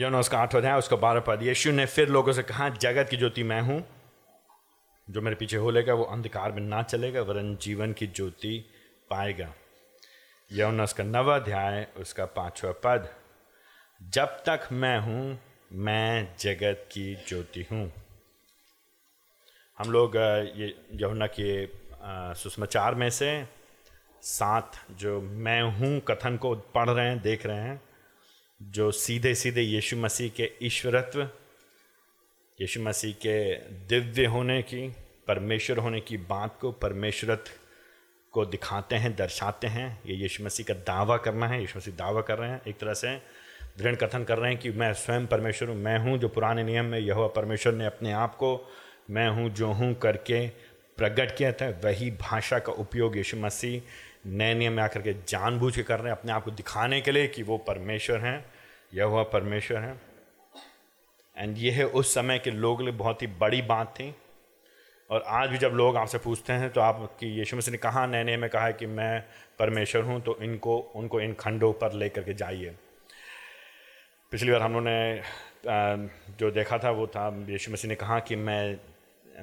यौन उसका आठ अध्याय, उसका बारह पद यीशु ने फिर लोगों से कहा, जगत की ज्योति मैं हूँ, जो मेरे पीछे हो लेगा, वो अंधकार में ना चलेगा, वरन जीवन की ज्योति पाएगा। यौन उसका नव अध्याय, उसका पांचवा पद, जब तक मैं हूँ, मैं जगत की ज्योति हूँ। हम लोग ये यमुना के सुषमाचार में से सात जो मैं हूँ कथन को पढ़ रहे हैं, देख रहे हैं जो सीधे सीधे यीशु मसीह के ईश्वरत्व, यीशु मसीह के दिव्य होने की, परमेश्वर होने की बात को परमेश्वरत्व को दिखाते हैं, दर्शाते हैं। ये यीशु मसीह का दावा करना है, यीशु मसीह दावा कर रहे हैं एक तरह से। दृढ़ कथन कर रहे हैं कि मैं स्वयं परमेश्वर हूँ, मैं हूँ जो पुराने नियम में यह परमेश्वर ने अपने आप को, मैं हूँ जो हूँ करके प्रकट किया था। वही भाषा का उपयोग यीशु मसीह नए नियम में आकर के जानबूझ के कर रहे हैं, अपने आप को दिखाने के लिए कि वो परमेश्वर हैं। यह हुआ परमेश्वर है। एंड यह उस समय के लोग लिए बहुत ही बड़ी बात थी। और आज भी जब लोग आपसे पूछते हैं तो आप कि यीशु मसीह ने कहा नए नए में कहा कि मैं परमेश्वर हूँ तो इनको, उनको इन खंडों पर लेकर के जाइए। पिछली बार हम लोगों ने जो देखा था, वो था, यीशु मसीह ने कहा कि मैं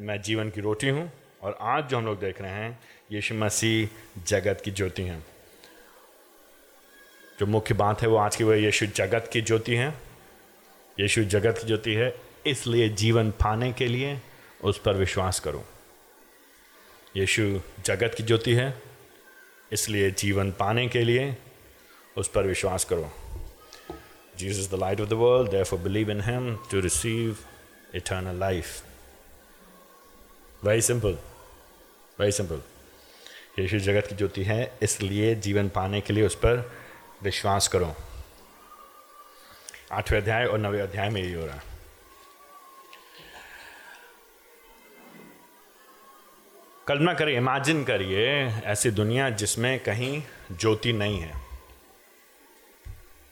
मैं जीवन की रोटी हूँ, और आज जो हम लोग देख रहे हैं, यीशु मसीह जगत की ज्योति हैं। जो मुख्य बात है वो आज की वो यीशु जगत की ज्योति है यीशु जगत की ज्योति है, इसलिए जीवन पाने के लिए उस पर विश्वास करो यीशु जगत की ज्योति है, इसलिए जीवन पाने के लिए उस पर विश्वास करो Jesus the light of the world therefore believe in him to receive eternal life. Very simple. Very simple. यीशु जगत की ज्योति है, इसलिए जीवन पाने के लिए उस पर विश्वास करो। आठवें अध्याय और नवे अध्याय में यही हो रहा है। कल्पना करिए, इमेजिन करिए ऐसी दुनिया जिसमें कहीं ज्योति नहीं है।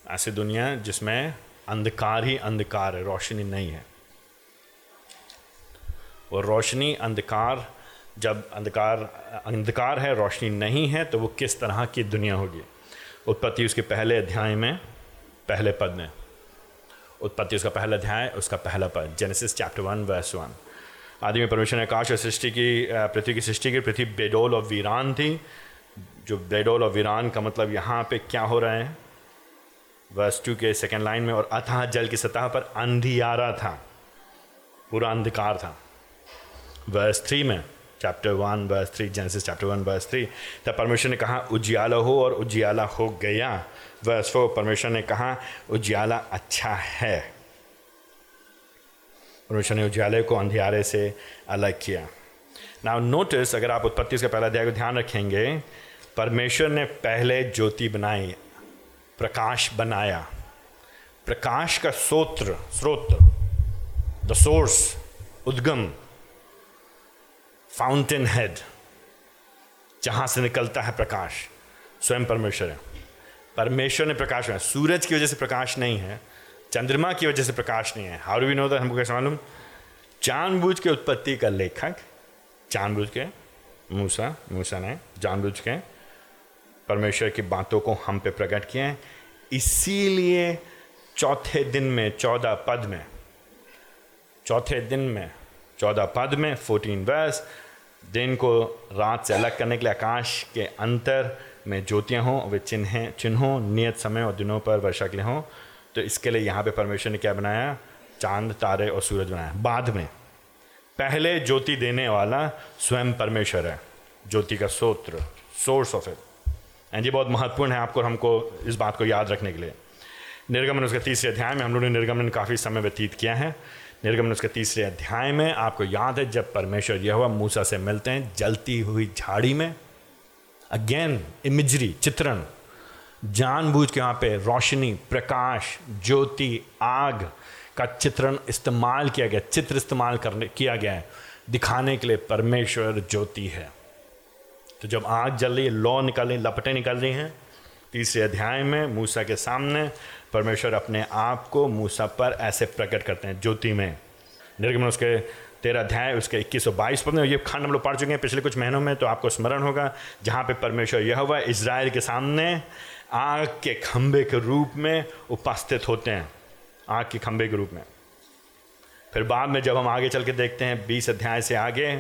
ऐसी दुनिया जिसमें अंधकार ही अंधकार है, रोशनी नहीं है। और रोशनी अंधकार, जब अंधकार अंधकार है, रोशनी नहीं है तो वो किस तरह की दुनिया होगी? उत्पत्ति उसके पहले अध्याय में, पहले पद में। उत्पत्ति उसका पहला अध्याय, उसका पहला पद Genesis chapter one verse one आदि में परमेश्वर ने आकाश और सृष्टि की पृथ्वी की सृष्टि की पृथ्वी बेडोल और वीरान थी, जो बेडोल और वीरान का मतलब यहाँ पे क्या हो रहा है? वर्स टू के सेकेंड लाइन में, और अथाह जल की सतह पर अंधियारा था, पूरा अंधकार था। वर्स थ्री में chapter one verse three Genesis chapter one verse three तब परमेश्वर ने कहा उजियाला हो और उजियाला हो गया वर्स फोर परमेश्वर ने कहा उज्याला अच्छा है परमेश्वर ने उजियाले को अंधियारे से अलग किया नाउ नोटिस अगर आप उत्पत्ति के पहला अध्याय को ध्यान रखेंगे परमेश्वर ने पहले ज्योति बनाई प्रकाश बनाया प्रकाश का सोत्र स्रोत द सोर्स उद्गम फाउंटेन हेड जहाँ से निकलता है प्रकाश, स्वयं परमेश्वर है। परमेश्वर ने प्रकाश बनाया। सूरज की वजह से प्रकाश नहीं है, चंद्रमा की वजह से प्रकाश नहीं है। हाउ वी नो दैट हमको कैसे मालूम? जानबूझ के उत्पत्ति का लेखक, जानबूझ के मूसा मूसा ने जानबूझ के परमेश्वर की बातों को हम पे प्रकट किए हैं। इसीलिए चौथे दिन में, चौदह पद में, चौथे दिन में, चौदह पद में फोर्टीन वर्स दिन को रात से अलग करने के लिए आकाश के अंतर में ज्योतियाँ हों, वे चिन्हें चिन्हों नियत समय और दिनों पर वर्षा के लिए हों। तो इसके लिए यहाँ पे परमेश्वर ने क्या बनाया? चाँद, तारे और सूरज बनाया। बाद में, पहले ज्योति देने वाला स्वयं परमेश्वर है, ज्योति का सोत्र सोर्स ऑफ़ इट एंड ये बहुत महत्वपूर्ण है आपको हमको इस बात को याद रखने के लिए। निर्गमन उसके तीसरे अध्याय में हम लोगों ने निर्गमन काफ़ी समय व्यतीत किया है। निर्गमन उसके तीसरे अध्याय में, आपको याद है जब परमेश्वर यह हुआ मूसा से मिलते हैं, जलती हुई झाड़ी में, अगेन इमेजरी, चित्रण, जानबूझ के वहाँ पे रोशनी, प्रकाश, ज्योति, आग का चित्रण इस्तेमाल किया गया, चित्र इस्तेमाल करने, किया गया है, दिखाने के लिए परमेश्वर ज्योति है। तो जब आग जल रही है, लौ निकल रही, लपटें निकल रही हैं तीसरे अध्याय में मूसा के सामने परमेश्वर अपने आप को मूसा पर ऐसे प्रकट करते हैं, ज्योति में। निर्गमन उसके तेरह अध्याय, उसके इक्कीस सौ बाईस पद में ये खंड हम लोग पढ़ चुके हैं पिछले कुछ महीनों में तो आपको स्मरण होगा, जहाँ पे परमेश्वर यह हुआ इसराइल के सामने आग के खंबे के रूप में उपस्थित होते हैं, आग के खंबे के रूप में। फिर बाद में जब हम आगे चल के देखते हैं, बीस अध्याय से आगे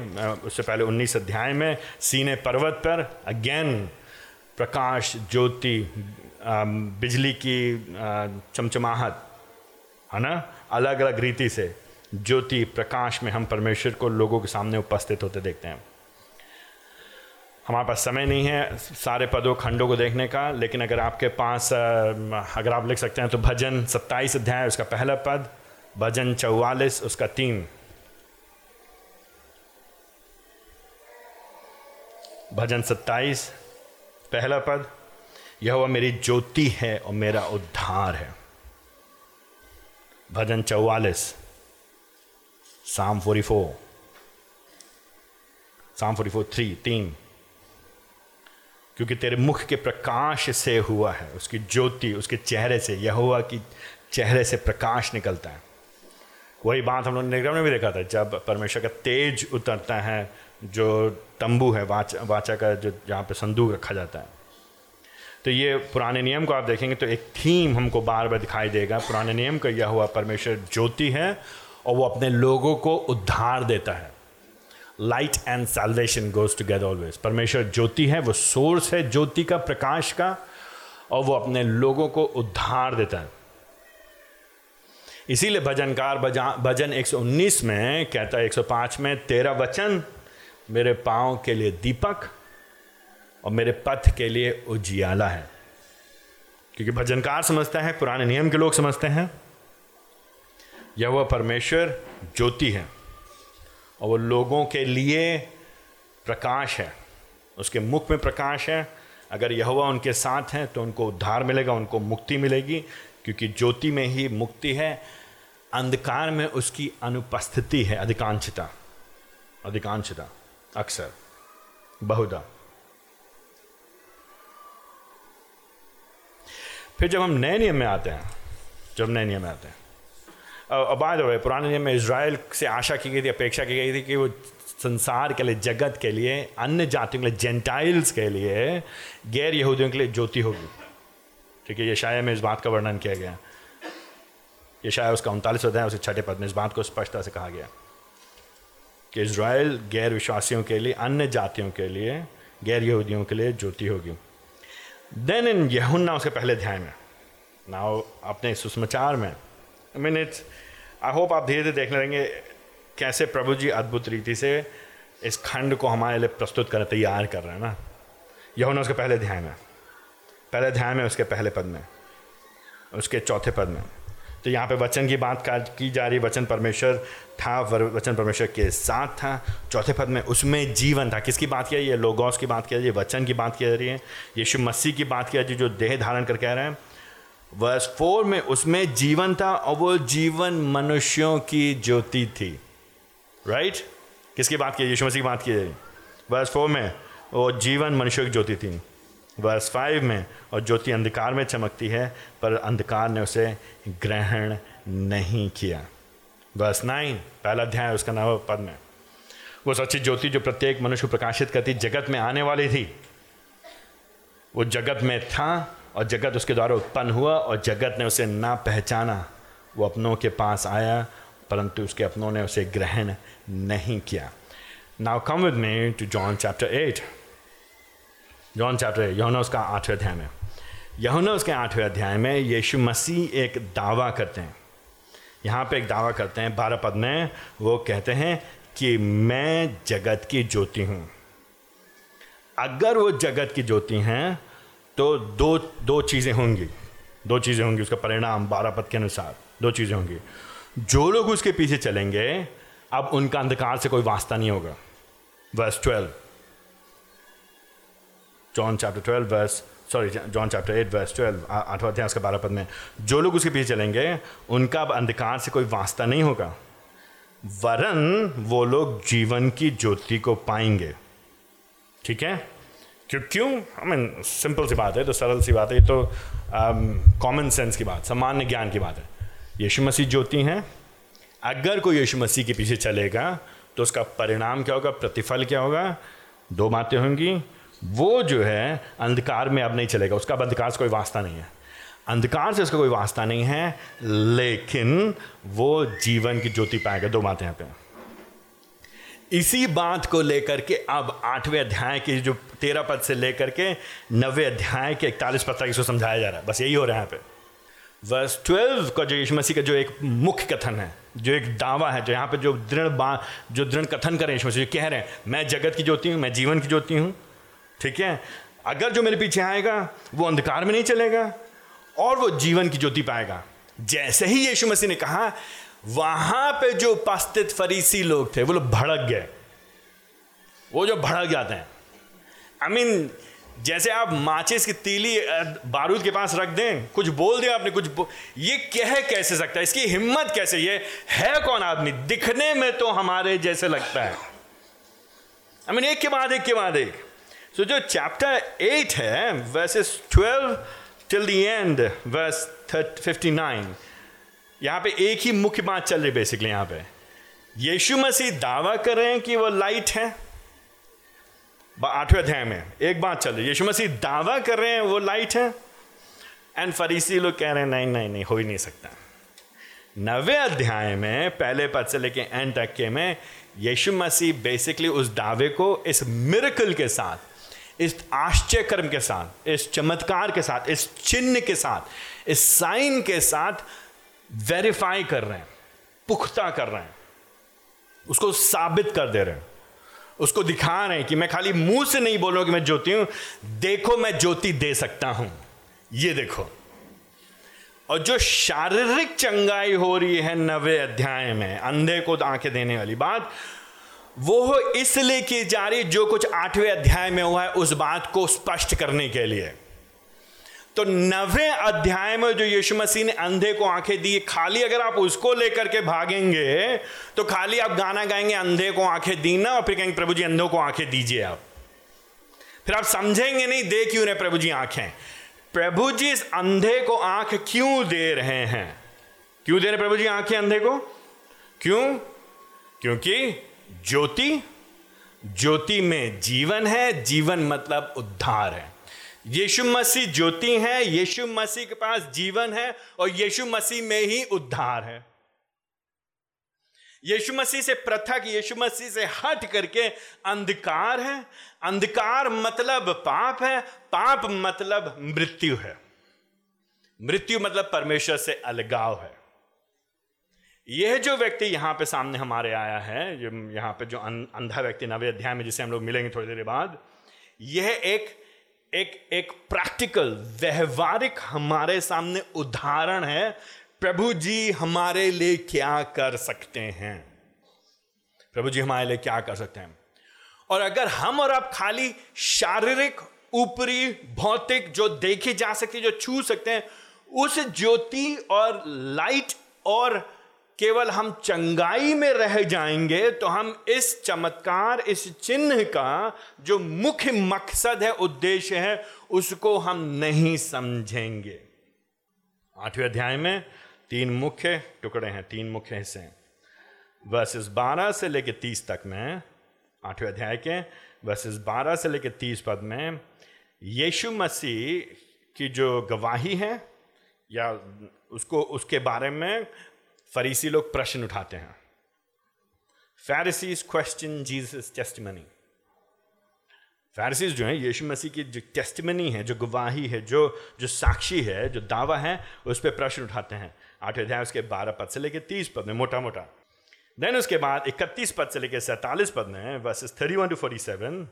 उससे पहले उन्नीस अध्याय में, सीने पर्वत पर, अगेन प्रकाश, ज्योति बिजली की चमचमाहट, है ना? अलग अलग रीति से ज्योति, प्रकाश में हम परमेश्वर को लोगों के सामने उपस्थित होते देखते हैं। हमारे पास समय नहीं है सारे पदों, खंडों को देखने का, लेकिन अगर आपके पास अगर आप लिख सकते हैं तो भजन सत्ताईस अध्याय उसका पहला पद, भजन चौवालीस, उसका तीन। भजन सत्ताईस पहला पद यह मेरी ज्योति है और मेरा उद्धार है। भजन चौवालीस साम फोरी फोर साम फोरी फोर थ्री तीन। क्योंकि तेरे मुख के प्रकाश से हुआ है, उसकी ज्योति, उसके चेहरे से यह हुआ कि चेहरे से प्रकाश निकलता है। वही बात हम लोग निगम में भी देखा था, जब परमेश्वर का तेज उतरता है जो तंबू है, वाचा वाचा का जो जहाँ पे संदूक रखा जाता है। तो ये पुराने नियम को आप देखेंगे तो एक थीम हमको बार बार दिखाई देगा। पुराने नियम का यह हुआ, परमेश्वर ज्योति है और वो अपने लोगों को उद्धार देता है। Light and salvation goes together always परमेश्वर ज्योति है, वो सोर्स है ज्योति का, प्रकाश का, और वो अपने लोगों को उद्धार देता है। इसीलिए भजनकार भजन 119 में कहता है 105 में, तेरा वचन मेरे पाँव के लिए दीपक और मेरे पथ के लिए उजियाला है। क्योंकि भजनकार समझता है, पुराने नियम के लोग समझते हैं, यह वह परमेश्वर ज्योति है और वो लोगों के लिए प्रकाश है। उसके मुख में प्रकाश है। अगर यह उनके साथ हैं तो उनको उद्धार मिलेगा, उनको मुक्ति मिलेगी, क्योंकि ज्योति में ही मुक्ति है। अंधकार में उसकी अनुपस्थिति है, अधिकांशता अधिकांशता। अक्सर, बहुधा। फिर जब हम नए नियम में आते हैं, जब नए नियम में आते हैं बाय द वे पुराने नियम में इसराइल से आशा की गई थी, अपेक्षा की गई थी कि वो संसार के लिए, जगत के लिए, अन्य जातियों के लिए जेंटाइल्स के लिए, गैर यहूदियों के लिए ज्योति होगी। ठीक है ये शायद में इस बात का वर्णन किया गया। ये शायद उसका उनतालीस अध्याय उसके छठे पद में इस बात को स्पष्टता से कहा गया। कि इसराइल गैर विश्वासियों के लिए, अन्य जातियों के लिए गैर यहूदियों के लिए ज्योति होगी। देन इन यहुन्ना उसके पहले अध्याय में ना अपने सुषमाचार में I mean it's I hope आप धीरे धीरे देखने लगेंगे कैसे प्रभु जी अद्भुत रीति से इस खंड को हमारे लिए प्रस्तुत कर तैयार कर रहे हैं ना। यह होना उसके पहले ध्यान में, पहले ध्यान में, उसके पहले पद में, उसके चौथे पद में। तो यहाँ पे वचन की बात की जा रही, वचन परमेश्वर था वचन परमेश्वर के साथ था। चौथे पद में, उसमें जीवन था। किसकी बात किया ये लोगोस की बात किया जा रही है वचन की बात की जा रही है। यीशु मसीह की बात किया जा जो देह धारण कर कह रहे हैं। वर्ष फोर में, उसमें जीवन था और वो जीवन मनुष्यों की ज्योति थी। राइट? किसकी बात की यीशु मसीह की बात की वर्स फोर में वो जीवन मनुष्यों की ज्योति थी। वर्स फाइव में, और ज्योति अंधकार में चमकती है, पर अंधकार ने उसे ग्रहण नहीं किया। वर्स नाइन, पहला अध्याय, उसका नाम पद में वो सच्ची ज्योति जो प्रत्येक मनुष्य को प्रकाशित करती जगत में आने वाली थी। वो जगत में था, और जगत उसके द्वारा उत्पन्न हुआ, और जगत ने उसे ना पहचाना। वो अपनों के पास आया, परंतु उसके अपनों ने उसे ग्रहण नहीं किया। Now come with me to John chapter eight John chapter यौना उसका आठवें अध्याय में। यहुना उसके आठवें अध्याय में यीशु मसीह एक दावा करते हैं। यहाँ पे एक दावा करते हैं, बारह पद में वो कहते हैं कि मैं जगत की ज्योति हूँ। अगर वो जगत की ज्योति हैं तो दो दो चीज़ें होंगी। दो चीज़ें होंगी, उसका परिणाम बारह पद के अनुसार, दो चीज़ें होंगी। जो लोग उसके पीछे चलेंगे, अब उनका अंधकार से कोई वास्ता नहीं होगा। Verse twelve John chapter twelve verse sorry John chapter eight verse twelve आठवा अध्याय उसके बारह पद में जो लोग उसके पीछे चलेंगे उनका अब अंधकार से कोई वास्ता नहीं होगा। वरन वो लोग जीवन की ज्योति को पाएँगे। ठीक है? क्यों क्यों? आई मीन सिंपल सी बात है तो सरल सी बात है ये तो कॉमन um, सेंस की बात सामान्य ज्ञान की बात है। यीशु मसीह ज्योति हैं। अगर कोई यीशु मसीह के पीछे चलेगा तो उसका परिणाम क्या होगा? प्रतिफल क्या होगा? दो बातें होंगी। वो जो है, अंधकार में अब नहीं चलेगा, उसका अब अंधकार से कोई वास्ता नहीं है। अंधकार से उसका कोई वास्ता नहीं है, लेकिन वो जीवन की ज्योति पाएगा। दो बातें यहाँ पे। इसी बात को लेकर के अब आठवें अध्याय के जो तेरह पद से लेकर के नवे अध्याय के इकतालीस पद तक इसको समझाया जा रहा है। बस यही हो रहा है यहाँ पे। वर्स ट्वेल्व का जो यीशु मसीह का जो एक मुख्य कथन है, जो एक दावा है, जो यहाँ पे जो दृढ़ बा, जो दृढ़ कथन करें यीशु मसीह कह रहे हैं, मैं जगत की ज्योति हूँ, मैं जीवन की ज्योति हूँ ठीक है? अगर जो मेरे पीछे आएगा वो अंधकार में नहीं चलेगा और वो जीवन की ज्योति पाएगा। जैसे ही यीशु मसीह ने कहा वहाँ पे जो उपस्थित फरीसी लोग थे वो लोग भड़क गए। वो जो भड़क जाते हैं। आई I मीन mean, जैसे आप माचिस की तीली बारूद के पास रख दें कुछ बोल दिया आपने कुछ ये कह कैसे सकता है? इसकी हिम्मत कैसे? ये है कौन आदमी? दिखने में तो हमारे जैसे लगता है। आई मीन एक के बाद एक के बाद एक। सो जो चैप्टर एट है verses twelve till the end verse fifty nine यहाँ पे एक ही मुख्य बात चल रही बेसिकली यहाँ पे। यीशु मसीह दावा कर रहे हैं कि वो लाइट है। आठवें अध्याय में एक बात चल रही यीशु मसीह दावा कर रहे हैं वो लाइट है। एंड फरीसी लोग कह रहे हैं, नहीं नहीं नहीं, हो ही नहीं सकता। नवे अध्याय में, पहले पद से लेके एंड तक के में, यीशु मसीह बेसिकली उस दावे को इस मिरकल के साथ इस आश्चर्य कर्म के साथ, इस चमत्कार के साथ, इस चिन्ह के साथ, इस साइन के साथ वेरीफाई कर रहे हैं, पुख्ता कर रहे हैं। उसको साबित कर दे रहे हैं। उसको दिखा रहे हैं कि मैं खाली मुँह से नहीं बोल रहा हूँ कि मैं ज्योति हूँ। देखो, मैं ज्योति दे सकता हूँ। ये देखो। और जो शारीरिक चंगाई हो रही है नवे अध्याय में, अंधे को आँखें देने वाली बात वो इसलिए की जा रही जो कुछ आठवें अध्याय में हुआ है उस बात को स्पष्ट करने के लिए। तो नवे अध्याय में जो यीशु मसीह ने अंधे को आँखें दी, खाली अगर आप उसको लेकर के भागेंगे तो खाली आप गाना गाएँगे, अंधे को आँखें दी ना और फिर कहेंगे, प्रभु जी, अंधों को आँखें दीजिए आप। फिर आप समझेंगे, नहीं, दे क्यों रहे प्रभु जी आँखें? प्रभु जी, इस अंधे को आँख क्यों दे रहे हैं? क्यों दे रहे प्रभु जी आँखें अंधे को? क्यों? क्योंकि ज्योति ज्योति में जीवन है, जीवन मतलब उद्धार है। यीशु मसीह ज्योति है, यीशु मसीह के पास जीवन है और यीशु मसीह में ही उद्धार है। यीशु मसीह से पृथक यीशु मसीह से हट करके अंधकार है। अंधकार मतलब पाप है, पाप मतलब मृत्यु है। मृत्यु मतलब परमेश्वर से अलगाव है। यह जो व्यक्ति यहाँ पे सामने हमारे आया है, जो यहाँ पे जो अंधा व्यक्ति, नवे अध्याय में जिसे हम लोग मिलेंगे थोड़ी देर बाद, यह एक एक एक प्रैक्टिकल व्यवहारिक हमारे सामने उदाहरण है, प्रभु जी हमारे लिए क्या कर सकते हैं? प्रभु जी हमारे लिए क्या कर सकते हैं? और अगर हम और आप खाली शारीरिक, ऊपरी, भौतिक जो देखे जा सकते, जो छू सकते हैं, उस ज्योति और लाइट और केवल हम चंगाई में रह जाएँगे तो हम इस चमत्कार, इस चिन्ह का जो मुख्य मकसद है, उद्देश्य है, उसको हम नहीं समझेंगे। आठवें अध्याय में तीन मुख्य टुकड़े हैं, तीन मुख्य हिस्से हैं। वर्सेस बारह से लेकर तीस तक में, आठवें अध्याय के वर्सेस बारह से लेकर तीस पद में, यीशु मसीह की जो गवाही है, या उसको, उसके बारे में फरीसी लोग प्रश्न उठाते हैं। Pharisees question Jesus testimony. Pharisees जो है, यीशु मसीह की जो टेस्टमनी है, जो गवाही है, जो जो साक्षी है, जो दावा है, उस पर प्रश्न उठाते हैं। आठ अध्याय उसके बारह पद से लेकर तीस पद में मोटा मोटा देन उसके बाद इकतीस पद से लेकर सैतालीस पद में verses thirty one to forty seven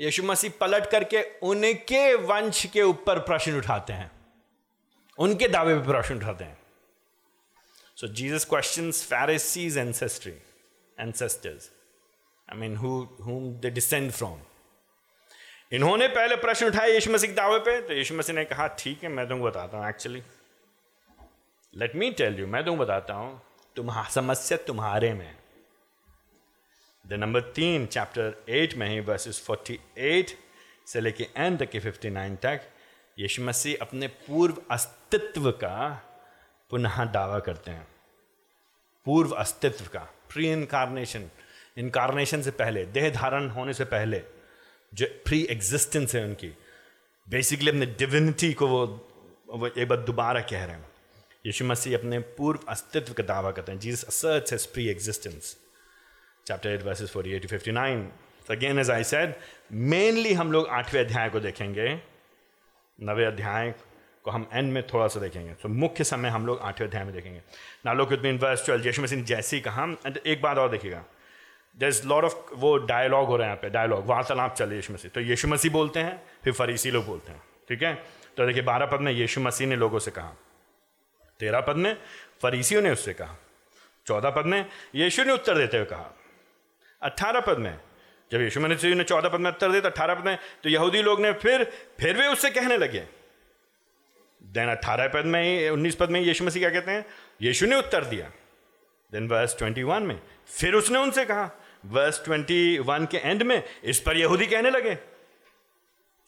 यीशु मसीह पलट करके उनके वंश के ऊपर प्रश्न उठाते हैं। उनके दावे पर प्रश्न उठाते हैं। So Jesus questions Pharisees' ancestry, ancestors. I mean, who, whom they descend from. इन्होंने पहले प्रश्न उठाया यीशु मसीह के दावे पे तो यीशु मसीह ने कहा ठीक है मैं तुमको बताता हूँ actually let me tell you मैं तुमको बताता हूँ तुम समस्या तुम्हारे में द नंबर तीन चैप्टर एट में ही वर्सेस फोर्टी एट से लेके एंड तक के फिफ्टी नाइन तक यीशु मसीह अपने पूर्व अस्तित्व का पुनः दावा करते हैं पूर्व अस्तित्व का प्री इनकारनेशन इनकारनेशन से पहले देह धारण होने से पहले जो प्री एग्जिस्टेंस है उनकी बेसिकली अपने डिविनिटी को वो वो एक बार दोबारा कह रहे हैं यीशु मसीह अपने पूर्व अस्तित्व का दावा करते हैं Jesus asserts his pre-existence. Chapter 8 verses 48 to 59. So again as I said, mainly हम लोग आठवें अध्याय को देखेंगे नवे अध्याय को हम एंड में थोड़ा सा देखेंगे। तो मुख्य समय हम लोग आठवें अध्याय में देखेंगे। ना लोग मीन वर्स ट्वेल्व यीशु मसीह जैसे ही कहा एक बात और देखिएगा। इज़ लॉट ऑफ़ वो डायलॉग हो रहे हैं यहाँ पे डायलॉग वार्तालाप चले यीशु मसीह। तो यीशु मसीह बोलते हैं, फिर फरीसी लोग बोलते हैं, ठीक है? तो देखिए, बारह पद में यीशु मसीह ने लोगों से कहा। तेरह पद में फरीसियों ने उससे कहा। चौदह पद में यीशु ने उत्तर देते हुए कहा। अट्ठारह पद में, जब यीशु मसीह ने चौदह पद में उत्तर दिया तो अट्ठारह पद में तो यहूदी लोग ने फिर फिर वे उससे कहने लगे। देन अट्ठारह पद में ही उन्नीस पद में यीशु मसीह क्या कहते हैं? यीशु ने उत्तर दिया। देन वर्स ट्वेंटी वन में, फिर उसने उनसे कहा वर्स ट्वेंटी वन के एंड में, इस पर यहूदी कहने लगे।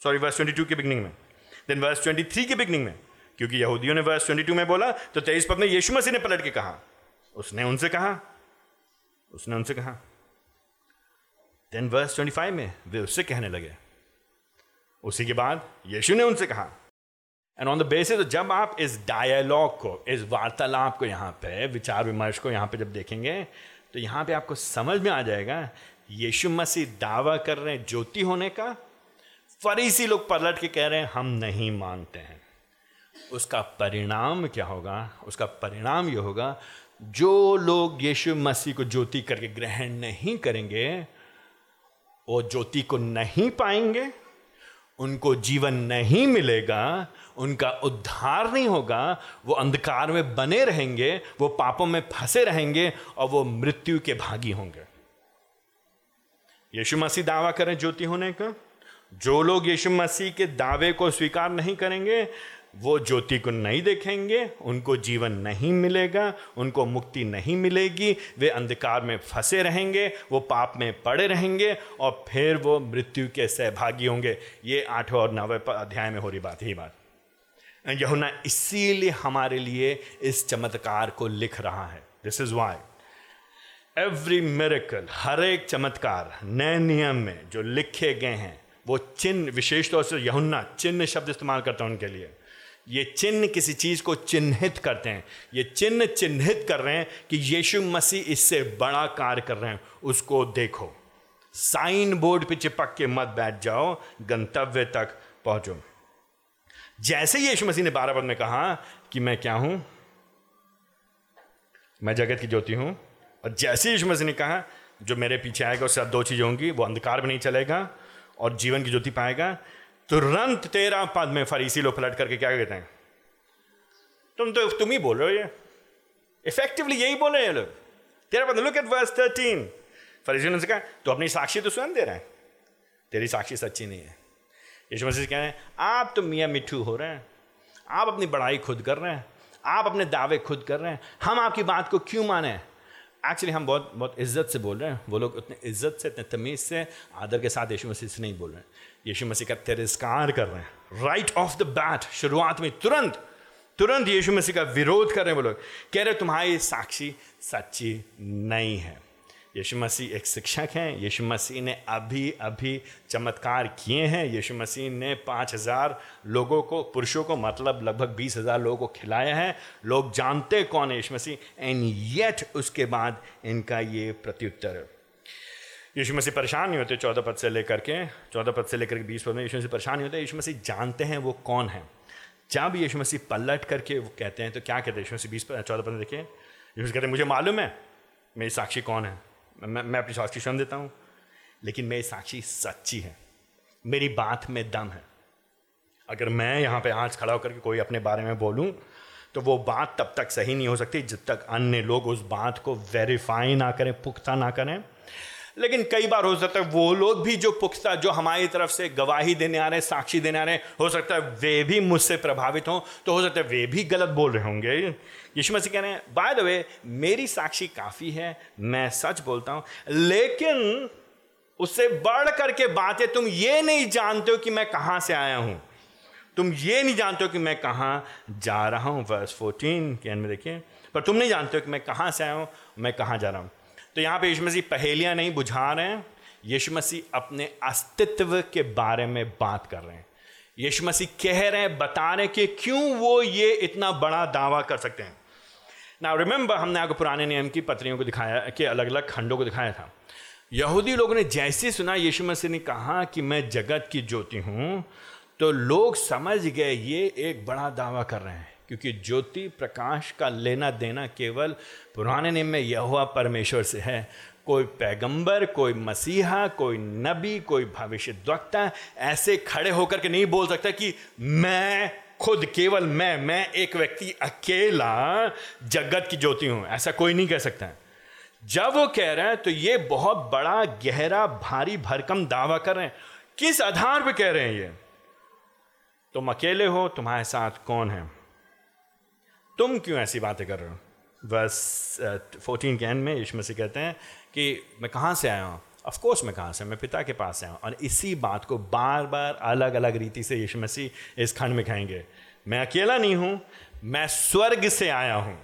सॉरी वर्स ट्वेंटी टू के बिगनिंग में। देन वर्स ट्वेंटी थ्री के बिगनिंग में, क्योंकि यहूदियों ने वर्स ट्वेंटी टू में बोला तो तेईस पद में यीशु मसीह ने पलट के कहा। उसने उनसे कहा, उसने उनसे कहा। देन वर्स ट्वेंटी फाइव में वे उससे कहने लगे। उसी के बाद यीशु ने उनसे कहा एंड ऑन द बेसिस जब आप इस डायलॉग को, इस वार्तालाप को यहाँ पे, विचार विमर्श को यहाँ पे जब देखेंगे तो यहाँ पे आपको समझ में आ जाएगा, यीशु मसीह दावा कर रहे हैं ज्योति होने का, फरीसी लोग पलट के कह रहे हैं, हम नहीं मानते हैं। उसका परिणाम क्या होगा? उसका परिणाम ये होगा, जो लोग यीशु मसीह को ज्योति करके ग्रहण नहीं करेंगे, वो ज्योति को नहीं पाएँगे उनको जीवन नहीं मिलेगा, उनका उद्धार नहीं होगा, वो अंधकार में बने रहेंगे, वो पापों में फंसे रहेंगे और वो मृत्यु के भागी होंगे। यीशु मसीह दावा करें ज्योति होने का। जो लोग यीशु मसीह के दावे को स्वीकार नहीं करेंगे वो ज्योति को नहीं देखेंगे, उनको जीवन नहीं मिलेगा, उनको मुक्ति नहीं मिलेगी, वे अंधकार में फंसे रहेंगे, वो पाप में पड़े रहेंगे और फिर वो मृत्यु के सहभागी होंगे। ये आठवें और नवे अध्याय में हो रही बात ही बात। यहुना इसीलिए हमारे लिए इस चमत्कार को लिख रहा है। This is why every miracle हर एक चमत्कार, नए नियम में जो लिखे गए हैं, वो चिन्ह, विशेष तौर से यहुन्ना चिन्ह शब्द इस्तेमाल करता है उनके लिए। ये चिन्ह किसी चीज़ को चिन्हित करते हैं। ये चिन्ह चिन्हित कर रहे हैं कि यीशु मसीह इससे बड़ा कार्य कर रहे हैं। उसको देखो। साइन बोर्ड पे चिपक के मत बैठ जाओ। गंतव्य तक पहुंचो। जैसे यीशु मसीह ने बारह पद में कहा कि मैं क्या हूँ? मैं जगत की ज्योति हूँ। और जैसे यीशु मसीह ने कहा, जो मेरे पीछे आएगा, उससे दो चीज़ें होंगी, वो अंधकार में नहीं चलेगा और जीवन की ज्योति पाएगा। तुरंत तेरह पद में फरीसी लोग पलट करके क्या कहते हैं? तुम तो तुम ही बोल रहे हो ये। इफेक्टिवली यही बोले ये लोग। तेरह पद लुक एट वर्स थर्टीन फरीसी ने कहा तो अपनी साक्षी तो स्वयं दे रहे हैं। तेरी साक्षी सच्ची नहीं है। यीशु मसीह कह रहे हैं, आप तो मियाँ मिठू हो रहे हैं। आप अपनी बड़ाई खुद कर रहे हैं। आप अपने दावे खुद कर रहे हैं। हम आपकी बात को क्यों माने? एक्चुअली हम बहुत बहुत इज़्ज़त से बोल रहे हैं। वो लोग उतने इज़्ज़त से, इतने तमीज़ से, आदर के साथ यीशु मसीह से नहीं बोल रहे हैं। यीशु मसीह का तिरस्कार कर रहे हैं। राइट ऑफ़ द बैट शुरुआत में तुरंत तुरंत यीशु मसीह का विरोध कर रहे हैं वो लोग। कह रहे तुम्हारी साक्षी सच्ची नहीं है। यीशु मसीह एक शिक्षक हैं। यीशु मसीह ने अभी अभी चमत्कार किए हैं। यीशु मसीह ने पाँच हज़ार लोगों को, पुरुषों को मतलब लगभग बीस हज़ार लोगों को खिलाया है। लोग जानते कौन है यीशु मसीह? एंड येट उसके बाद इनका ये प्रत्युत्तर। यीशु मसीह परेशान नहीं होते चौदह पद से लेकर के, चौदह पद से लेकर के बीस पद में यीशु मसीह परेशान नहीं होते। यीशु मसीह जानते हैं वो कौन है। जब यीशु मसीह पलट करके वो कहते हैं तो क्या कहते हैं? यीशु मसीह बीस चौदह पद देखिए। यीशु कहते हैं, मुझे मालूम है, मेरी साक्षी कौन है? मैं मैं अपनी साक्षी स्वयं देता हूँ, लेकिन मेरी साक्षी सच्ची है। मेरी बात में दम है। अगर मैं यहाँ पे आज खड़ा होकर के कोई अपने बारे में बोलूँ तो वो बात तब तक सही नहीं हो सकती जब तक अन्य लोग उस बात को वेरीफाई ना करें, पुख्ता ना करें। लेकिन कई बार हो सकता है वो लोग भी जो पुख्ता, जो हमारी तरफ़ से गवाही देने आ रहे हैं, साक्षी देने आ रहे हैं, हो सकता है वे भी मुझसे प्रभावित हों तो हो सकता है वे भी गलत बोल रहे होंगे। यीशु मसीह कह रहे हैं बाय द वे मेरी साक्षी काफ़ी है, मैं सच बोलता हूँ, लेकिन उससे बढ़ करके बातें तुम ये नहीं जानते हो कि मैं कहाँ से आया हूँ। तुम ये नहीं जानते हो कि मैं कहाँ जा रहा हूँ। वर्स फोर्टीन के एंड में देखिए, पर तुम नहीं जानते हो कि मैं कहाँ से आया हूँ, मैं कहाँ जा रहा हूँ। तो यहाँ पे यीशु मसीह पहेलियाँ नहीं बुझा रहे हैं, यीशु मसीह अपने अस्तित्व के बारे में बात कर रहे हैं। यीशु मसीह कह रहे हैं, बता रहे हैं कि क्यों वो ये इतना बड़ा दावा कर सकते हैं। ना रिमेंबर हमने आपको पुराने नियम की पत्रियों को दिखाया, कि अलग अलग खंडों को दिखाया था। यहूदी लोगों ने जैसे सुना, यीशु मसीह ने कहा कि मैं जगत की ज्योति हूँ तो लोग समझ गए, ये एक बड़ा दावा कर रहे हैं। क्योंकि ज्योति प्रकाश का लेना देना केवल पुराने नियम में यहुआ परमेश्वर से है। कोई पैगंबर, कोई मसीहा, कोई नबी, कोई भविष्य वक्ता ऐसे खड़े होकर के नहीं बोल सकता कि मैं खुद, केवल मैं मैं एक व्यक्ति अकेला जगत की ज्योति हूँ। ऐसा कोई नहीं कह सकता। है जब वो कह रहे हैं तो ये बहुत बड़ा, गहरा, भारी भरकम दावा कर रहे हैं। किस आधार पे कह रहे हैं ये? तुम अकेले हो, तुम्हारे साथ कौन है? तुम क्यों ऐसी बातें कर रहे हो? बस फोर्टीन के एंड में यीशु मसीह कहते हैं कि मैं कहाँ से आया हूँ? ऑफकोर्स मैं कहाँ से मैं पिता के पास आया हूँ। और इसी बात को बार बार अलग अलग रीति से यीशु मसीह इस खंड में कहेंगे। मैं अकेला नहीं हूँ, मैं स्वर्ग से आया हूँ।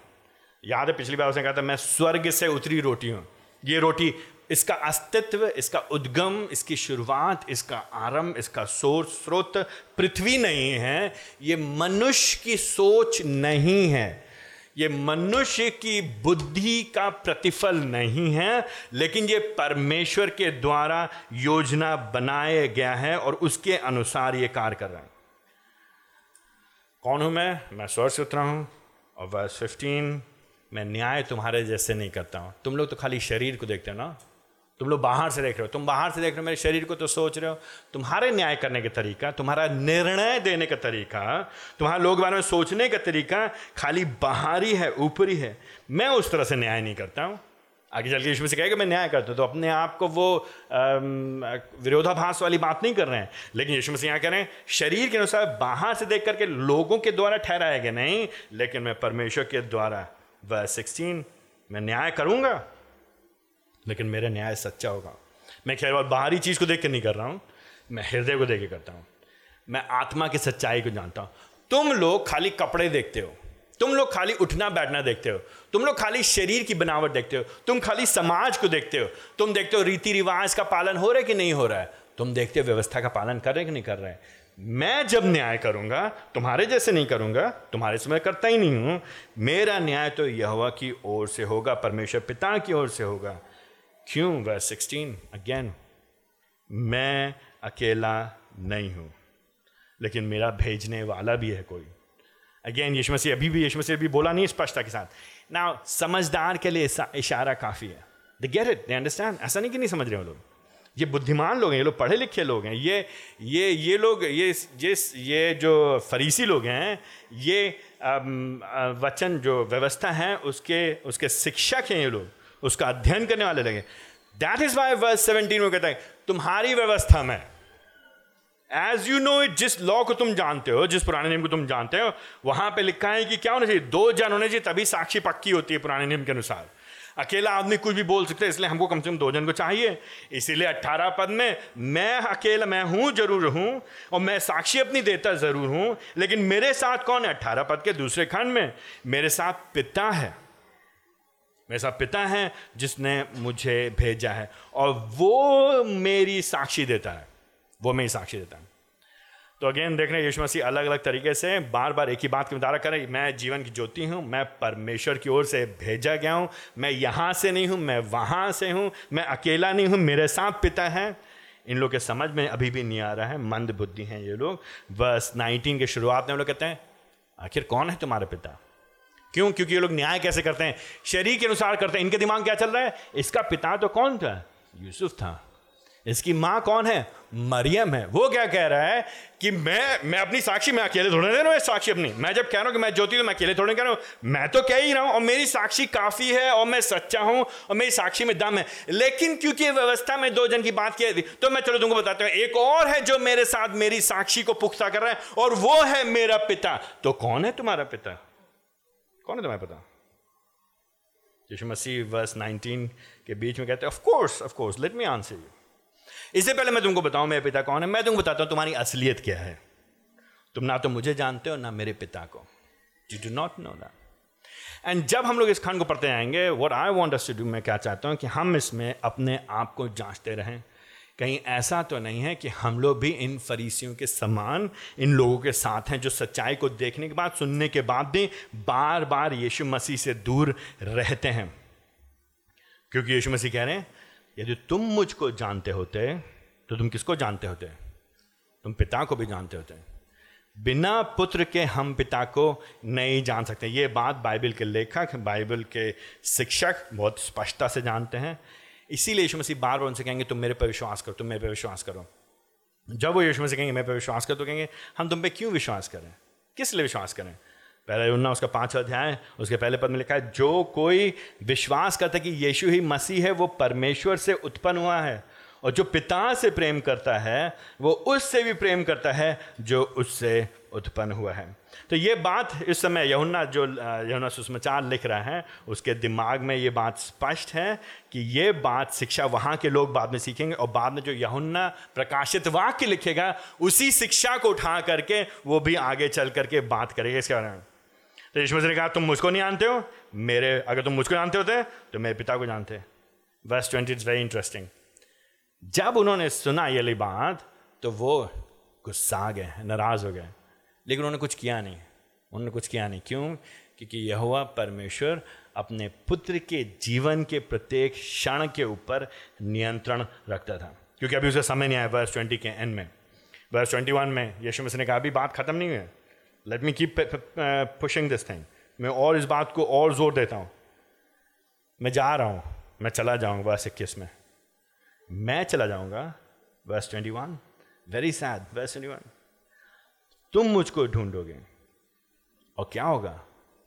याद है पिछली बार उसने कहा था, मैं स्वर्ग से उतरी रोटी हूँ। ये रोटी इसका अस्तित्व, इसका उद्गम, इसकी शुरुआत, इसका आरंभ, इसका सोर्स स्रोत पृथ्वी नहीं है। ये मनुष्य की सोच नहीं है। ये मनुष्य की बुद्धि का प्रतिफल नहीं है, लेकिन ये परमेश्वर के द्वारा योजना बनाया गया है और उसके अनुसार ये कार्य कर रहे हैं। कौन हूँ मैं? मैं स्वर्ग से उतरा हूँ और वर्स फिफ्टीन मैं न्याय तुम्हारे जैसे नहीं करता हूँ। तुम लोग तो खाली शरीर को देखते हो ना? तुम लोग बाहर से देख रहे हो। तुम बाहर से देख रहे हो, मेरे शरीर को तो सोच रहे हो। तुम्हारे न्याय करने का तरीका, तुम्हारा निर्णय देने का तरीका, तुम्हारा लोग बारे में सोचने का तरीका खाली बाहरी है ऊपरी है मैं उस तरह से न्याय नहीं करता हूँ। आगे चल के यीशु से कहेगा, मैं न्याय करता हूँ। तो अपने आप को वो विरोधाभास वाली बात नहीं कर रहे हैं। लेकिन यीशु मसीह यहाँ कह रहे हैं, शरीर के अनुसार बाहर से देख करके लोगों के द्वारा ठहराया गया नहीं, लेकिन मैं परमेश्वर के द्वारा वह सिक्सटीन मैं न्याय करूँगा। लेकिन मेरा न्याय सच्चा होगा। मैं केवल बाहरी चीज़ को देख के नहीं कर रहा हूँ, मैं हृदय को देख के करता हूँ। मैं आत्मा की सच्चाई को जानता हूँ। तुम लोग खाली कपड़े देखते हो, तुम लोग खाली उठना बैठना देखते हो, तुम लोग खाली शरीर की बनावट देखते हो, तुम खाली समाज को देखते हो, तुम देखते हो रीति रिवाज का पालन हो रहा है कि नहीं हो रहा है, तुम देखते हो व्यवस्था का पालन कर रहे कि नहीं कर रहे मैं जब न्याय करूँगा, तुम्हारे जैसे नहीं करूँगा, तुम्हारे से मैं करता ही नहीं हूँ। मेरा न्याय तो यहवा की ओर से होगा, परमेश्वर पिता की ओर से होगा। क्यों? वर्स सिक्सटीन अगेन मैं अकेला नहीं हूँ, लेकिन मेरा भेजने वाला भी है कोई। अगेन यीशु मसीह, अभी भी यीशु मसीह अभी बोला नहीं स्पष्टता के साथ। ना समझदार के लिए इशारा काफ़ी है। They get it they understand ऐसा नहीं कि नहीं समझ रहे हो लोग। ये बुद्धिमान लोग हैं, ये लोग पढ़े लिखे लोग हैं। ये ये ये लोग, ये जिस ये जो फरीसी लोग हैं, ये वचन जो व्यवस्था है, उसके उसके शिक्षक हैं ये लोग। उसका अध्ययन करने वाले लगे। That is why verse seventeen में कहता है, तुम्हारी व्यवस्था में एज यू नो इट जिस लॉ को तुम जानते हो, जिस पुराने नियम को तुम जानते हो, वहाँ पे लिखा है कि क्या होना चाहिए? दो जन होने चाहिए, तभी साक्षी पक्की होती है पुराने नियम के अनुसार। अकेला आदमी कुछ भी बोल सकते हैं, इसलिए हमको कम से कम दो जन को चाहिए। इसीलिए अट्ठारह पद में, मैं अकेला, मैं हूँ, ज़रूर हूँ, और मैं साक्षी अपनी देता ज़रूर हूँ, लेकिन मेरे साथ कौन है? अट्ठारह पद के दूसरे खंड में, मेरे साथ पिता है। मेरे पिता है, जिसने मुझे भेजा है, और वो मेरी साक्षी देता है। वो मेरी साक्षी देता है। तो अगेन देख रहे हैं यीशु मसीह अलग अलग तरीके से बार बार एक ही बात की मुतारा करें मैं जीवन की ज्योति हूँ, मैं परमेश्वर की ओर से भेजा गया हूँ। मैं यहाँ से नहीं हूँ, मैं वहाँ से हूँ। मैं अकेला नहीं हूँ, मेरे साथ पिता है। इन लोग के समझ में अभी भी नहीं आ रहा है, मंद बुद्धि हैं ये लोग। बस नाइनटीन के शुरुआत में लोग कहते हैं, आखिर कौन है तुम्हारे पिता? क्यों? क्योंकि ये लोग न्याय कैसे करते हैं? शरीर के अनुसार करते हैं। इनके दिमाग क्या चल रहा है? इसका पिता तो कौन था? यूसुफ था। इसकी माँ कौन है? मरियम है। वो क्या कह रहा है कि मैं मैं अपनी साक्षी, मैं अकेले थोड़े दे रहा हूँ साक्षी अपनी। मैं जब कह रहा हूँ कि मैं ज्योति तो मैं अकेले थोड़े कह रहा हूँ। मैं तो कह ही रहा हूँ, और मेरी साक्षी काफ़ी है, और मैं सच्चा हूँ, और मेरी साक्षी में दम है। लेकिन क्योंकि व्यवस्था में दो जन की बात की तो मैं चलो तुमको बताता हूँ। एक और है जो मेरे साथ मेरी साक्षी को पुख्ता कर रहा है, और वो है मेरा पिता। तो कौन है तुम्हारा पिता? कौन है तुम्हें पता? यीशु मसीह वर्स 19 के बीच में कहते हैं of course of course let me answer you इससे पहले मैं तुमको बताऊँ, मेरे पिता कौन है? मैं तुमको बताता हूँ, तुम्हारी असलियत क्या है? तुम ना तो मुझे जानते हो, ना मेरे पिता को। You do not know that and जब हम लोग इस खंड को पढ़ते आएँगे what I want us to do मैं क्या चाहता हूँ कि हम इसमें अपने आप को जांचते रहें। कहीं ऐसा तो नहीं है कि हम लोग भी इन फरीसियों के समान, इन लोगों के साथ हैं जो सच्चाई को देखने के बाद, सुनने के बाद भी बार बार यीशु मसीह से दूर रहते हैं। क्योंकि यीशु मसीह कह रहे हैं, यदि तुम मुझको जानते होते तो तुम किसको जानते होते? तुम पिता को भी जानते होते। बिना पुत्र के हम पिता को नहीं जान सकते। ये बात बाइबल के लेखक, बाइबल के शिक्षक बहुत स्पष्टता से जानते हैं। इसीलिए यीशु मसीह बार बार उनसे कहेंगे, तुम मेरे पर विश्वास करो, तुम मेरे पर विश्वास करो। जब वो यीशु मसीह कहेंगे, मेरे पर विश्वास करो तो कहेंगे, हम तुम पे क्यों विश्वास करें किस लिए विश्वास करें पहले उन्ना उसका पांचवा अध्याय, उसके पहले पद में लिखा है, जो कोई विश्वास करता है कि यीशु ही मसीह है, वो परमेश्वर से उत्पन्न हुआ है। और जो पिता से प्रेम करता है, वो उससे भी प्रेम करता है, जो उससे उत्पन्न हुआ है। तो ये बात इस समय यहुन्ना जो यहुन्ना सुषमाचार लिख रहा है, उसके दिमाग में ये बात स्पष्ट है कि ये बात शिक्षा वहाँ के लोग बाद में सीखेंगे और बाद में जो यहुन्ना प्रकाशित वाक्य लिखेगा, उसी शिक्षा को उठा करके वो भी आगे चल करके बात करेगा इसके बारे में। तो यीशु ने कहा, तुम मुझको नहीं जानते हो? मेरे, अगर तुम मुझको जानते होते तो मेरे पिता को जानते। Verse twenty is very interesting जब उन्होंने सुना ये बात तो वो गुस्सा गए, नाराज़ हो गए। लेकिन उन्होंने कुछ किया नहीं। उन्होंने कुछ किया नहीं। क्यों? क्योंकि यह परमेश्वर अपने पुत्र के जीवन के प्रत्येक क्षण के ऊपर नियंत्रण रखता था। क्योंकि अभी उसका समय नहीं आया वर्ष ट्वेंटी के एंड में। वर्ष ट्वेंटी वन में यशु मसीह ने कहा, अभी बात खत्म नहीं हुई है। Let me keep pushing this thing मैं और इस बात को और ज़ोर देता हूँ। मैं जा रहा हूँ। मैं चला जाऊँगा वर्ष इक्कीस में। मैं चला जाऊँगा verse twenty one very sad verse twenty one तुम मुझको ढूंढोगे। और क्या होगा?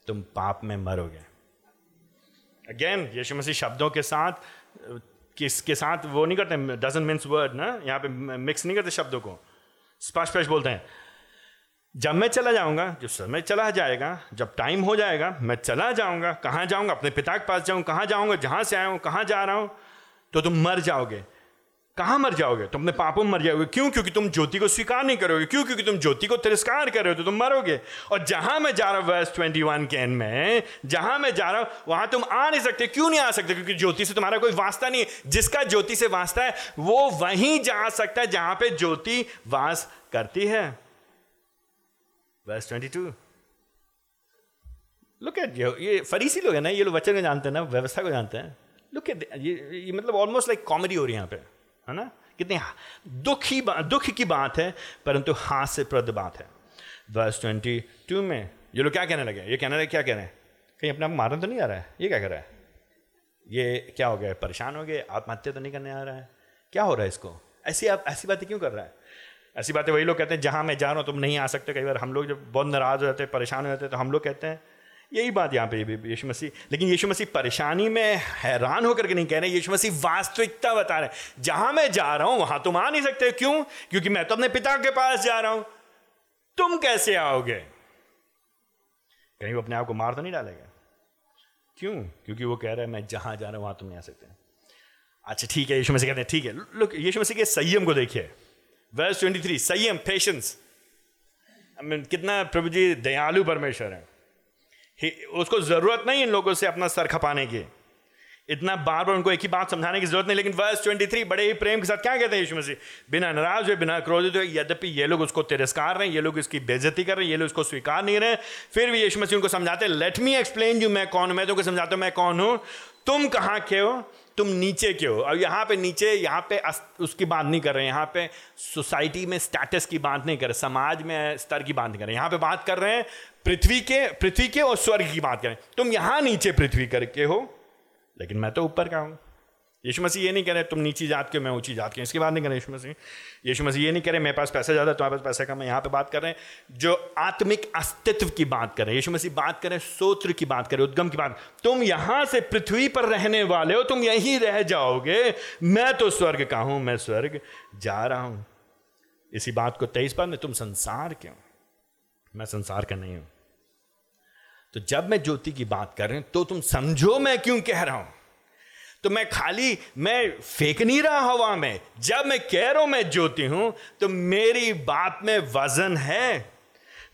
तुम पाप में मरोगे। अगेन यीशु मसीह शब्दों के साथ, किसके साथ वो नहीं करते? डजन मीन्स वर्ड ना? यहाँ पे मिक्स नहीं करते शब्दों को। स्पष्ट स्पष्ट बोलते हैं, जब मैं चला जाऊँगा जब समय चला जाएगा, जब टाइम हो जाएगा, मैं चला जाऊँगा। कहाँ जाऊँगा? अपने पिता के पास जाऊँ, कहाँ जाऊँगा? जहाँ से आया हूँ, कहाँ जा रहा हूँ? तो तुम मर जाओगे। कहाँ मर जाओगे? तुम अपने पापों में मर जाओगे। क्यों? क्योंकि तुम ज्योति को स्वीकार नहीं करोगे। क्यों? क्योंकि तुम ज्योति को तिरस्कार कर रहे हो तो तुम मरोगे। और जहाँ मैं जा रहा हूँ वर्स ट्वेंटी वन के एंड में जहाँ मैं जा रहा हूँ वहाँ तुम आ नहीं सकते। क्यों नहीं आ सकते? क्योंकि ज्योति से तुम्हारा कोई वास्ता नहीं है। जिसका ज्योति से वास्ता है वो वहीं जा सकता है जहाँ पर ज्योति वास करती है। Verse twenty two look at ये फरीसी लोग है ना ये लोग वचन को जानते हैं ना व्यवस्था को जानते हैं। लुक एट ये, ये मतलब ऑलमोस्ट लाइक कॉमेडी हो रही है यहाँ पे। है ना? कितनी दुख ही दुख की बात है, परंतु हास्यप्रद बात है। वर्स ट्वेंटी टू में ये लोग क्या कहने लगे? ये कहने लगे, क्या कह रहे हैं? कहीं अपने आप मारना तो नहीं आ रहा है? ये क्या कर रहा है? ये क्या हो गया? परेशान हो गए? आत्महत्या तो नहीं करने आ रहा है? क्या हो रहा है इसको? ऐसी आप ऐसी बातें क्यों कर रहा है? ऐसी बातें वही लोग कहते हैं, जहाँ मैं जा रहा हूँ, तुम नहीं आ सकते। कई बार हम लोग जब बहुत नाराज़ हो जाते हैं, परेशान हो जाते हैं तो हम लोग कहते हैं यही बात यहाँ पे यीशु मसीह लेकिन यीशु मसीह परेशानी में हैरान होकर के नहीं कह रहे यीशु मसीह वास्तविकता बता रहे जहाँ मैं जा रहा हूँ, वहाँ तुम आ नहीं सकते। क्यों? क्योंकि मैं तो अपने पिता के पास जा रहा हूँ। तुम कैसे आओगे? कहीं वो अपने आप को मार तो नहीं डालेगा? क्यों? क्योंकि वो कह रहा है, मैं जहाँ जा रहा हूँ, वहाँ तुम नहीं आ सकते। अच्छा ठीक है, यीशु मसीह कहते हैं, ठीक है लुक, यीशु मसीह के संयम को देखिए। वर्स 23 संयम पेशेंस कितना प्रभु जी दयालु परमेश्वर है। उसको ज़रूरत नहीं इन लोगों से अपना सर खपाने की। इतना बार बार उनको एक ही बात समझाने की ज़रूरत नहीं, लेकिन वर्ष 23 बड़े ही प्रेम के साथ क्या कहते हैं यीशु मसीह? बिना नाराज़ हुए, बिना क्रोधित हुए, यद्यपि ये लोग उसको तिरस्कार रहे हैं, ये लोग इसकी बेजती कर रहे हैं, ये लोग उसको स्वीकार नहीं रहे, फिर भी यीशु मसीह उनको समझाते लेट मी एक्सप्लेन यू मैं कौन मैं तो समझाता हूँ, मैं कौन हूँ? तुम कहाँ के हो? तुम नीचे के हो और यहाँ पे नीचे, यहाँ पे उसकी बात नहीं कर रहे हैं। यहाँ पे सोसाइटी में स्टेटस की बात नहीं कर रहे, समाज में स्तर की बात नहीं कर रहे। यहाँ पे बात कर रहे हैं पृथ्वी के पृथ्वी के और स्वर्ग की बात कर रहे हैं। तुम यहाँ नीचे पृथ्वी करके हो, लेकिन मैं तो ऊपर का हूँ। यीशु मसीह ये नहीं कह रहे, तुम नीची जात के मैं ऊँची जात के इसके बाद नहीं कह रहे यीशु मसीह। यीशु मसीह ये नहीं कह रहे, मेरे पास पैसा ज़्यादा तुम्हारे पास पैसा कम है। यहाँ पे बात कर रहे हैं, जो आत्मिक अस्तित्व की बात कर हैं। यीशु मसीह बात करें सोत्र की बात करें उद्गम की बात। तुम यहाँ से पृथ्वी पर रहने वाले हो, तुम यहीं रह जाओगे। मैं तो स्वर्ग का हूँ, मैं स्वर्ग जा रहा हूँ। इसी बात को तेईस बार, में तुम संसार क्यों मैं संसार का नहीं हूँ। तो जब मैं ज्योति की बात कर रहा हूँ तो तुम समझो मैं क्यों कह रहा हूँ। तो मैं खाली, मैं फेंक नहीं रहा हवा में। जब मैं कह रहा हूँ मैं ज्योति हूँ तो मेरी बात में वज़न है।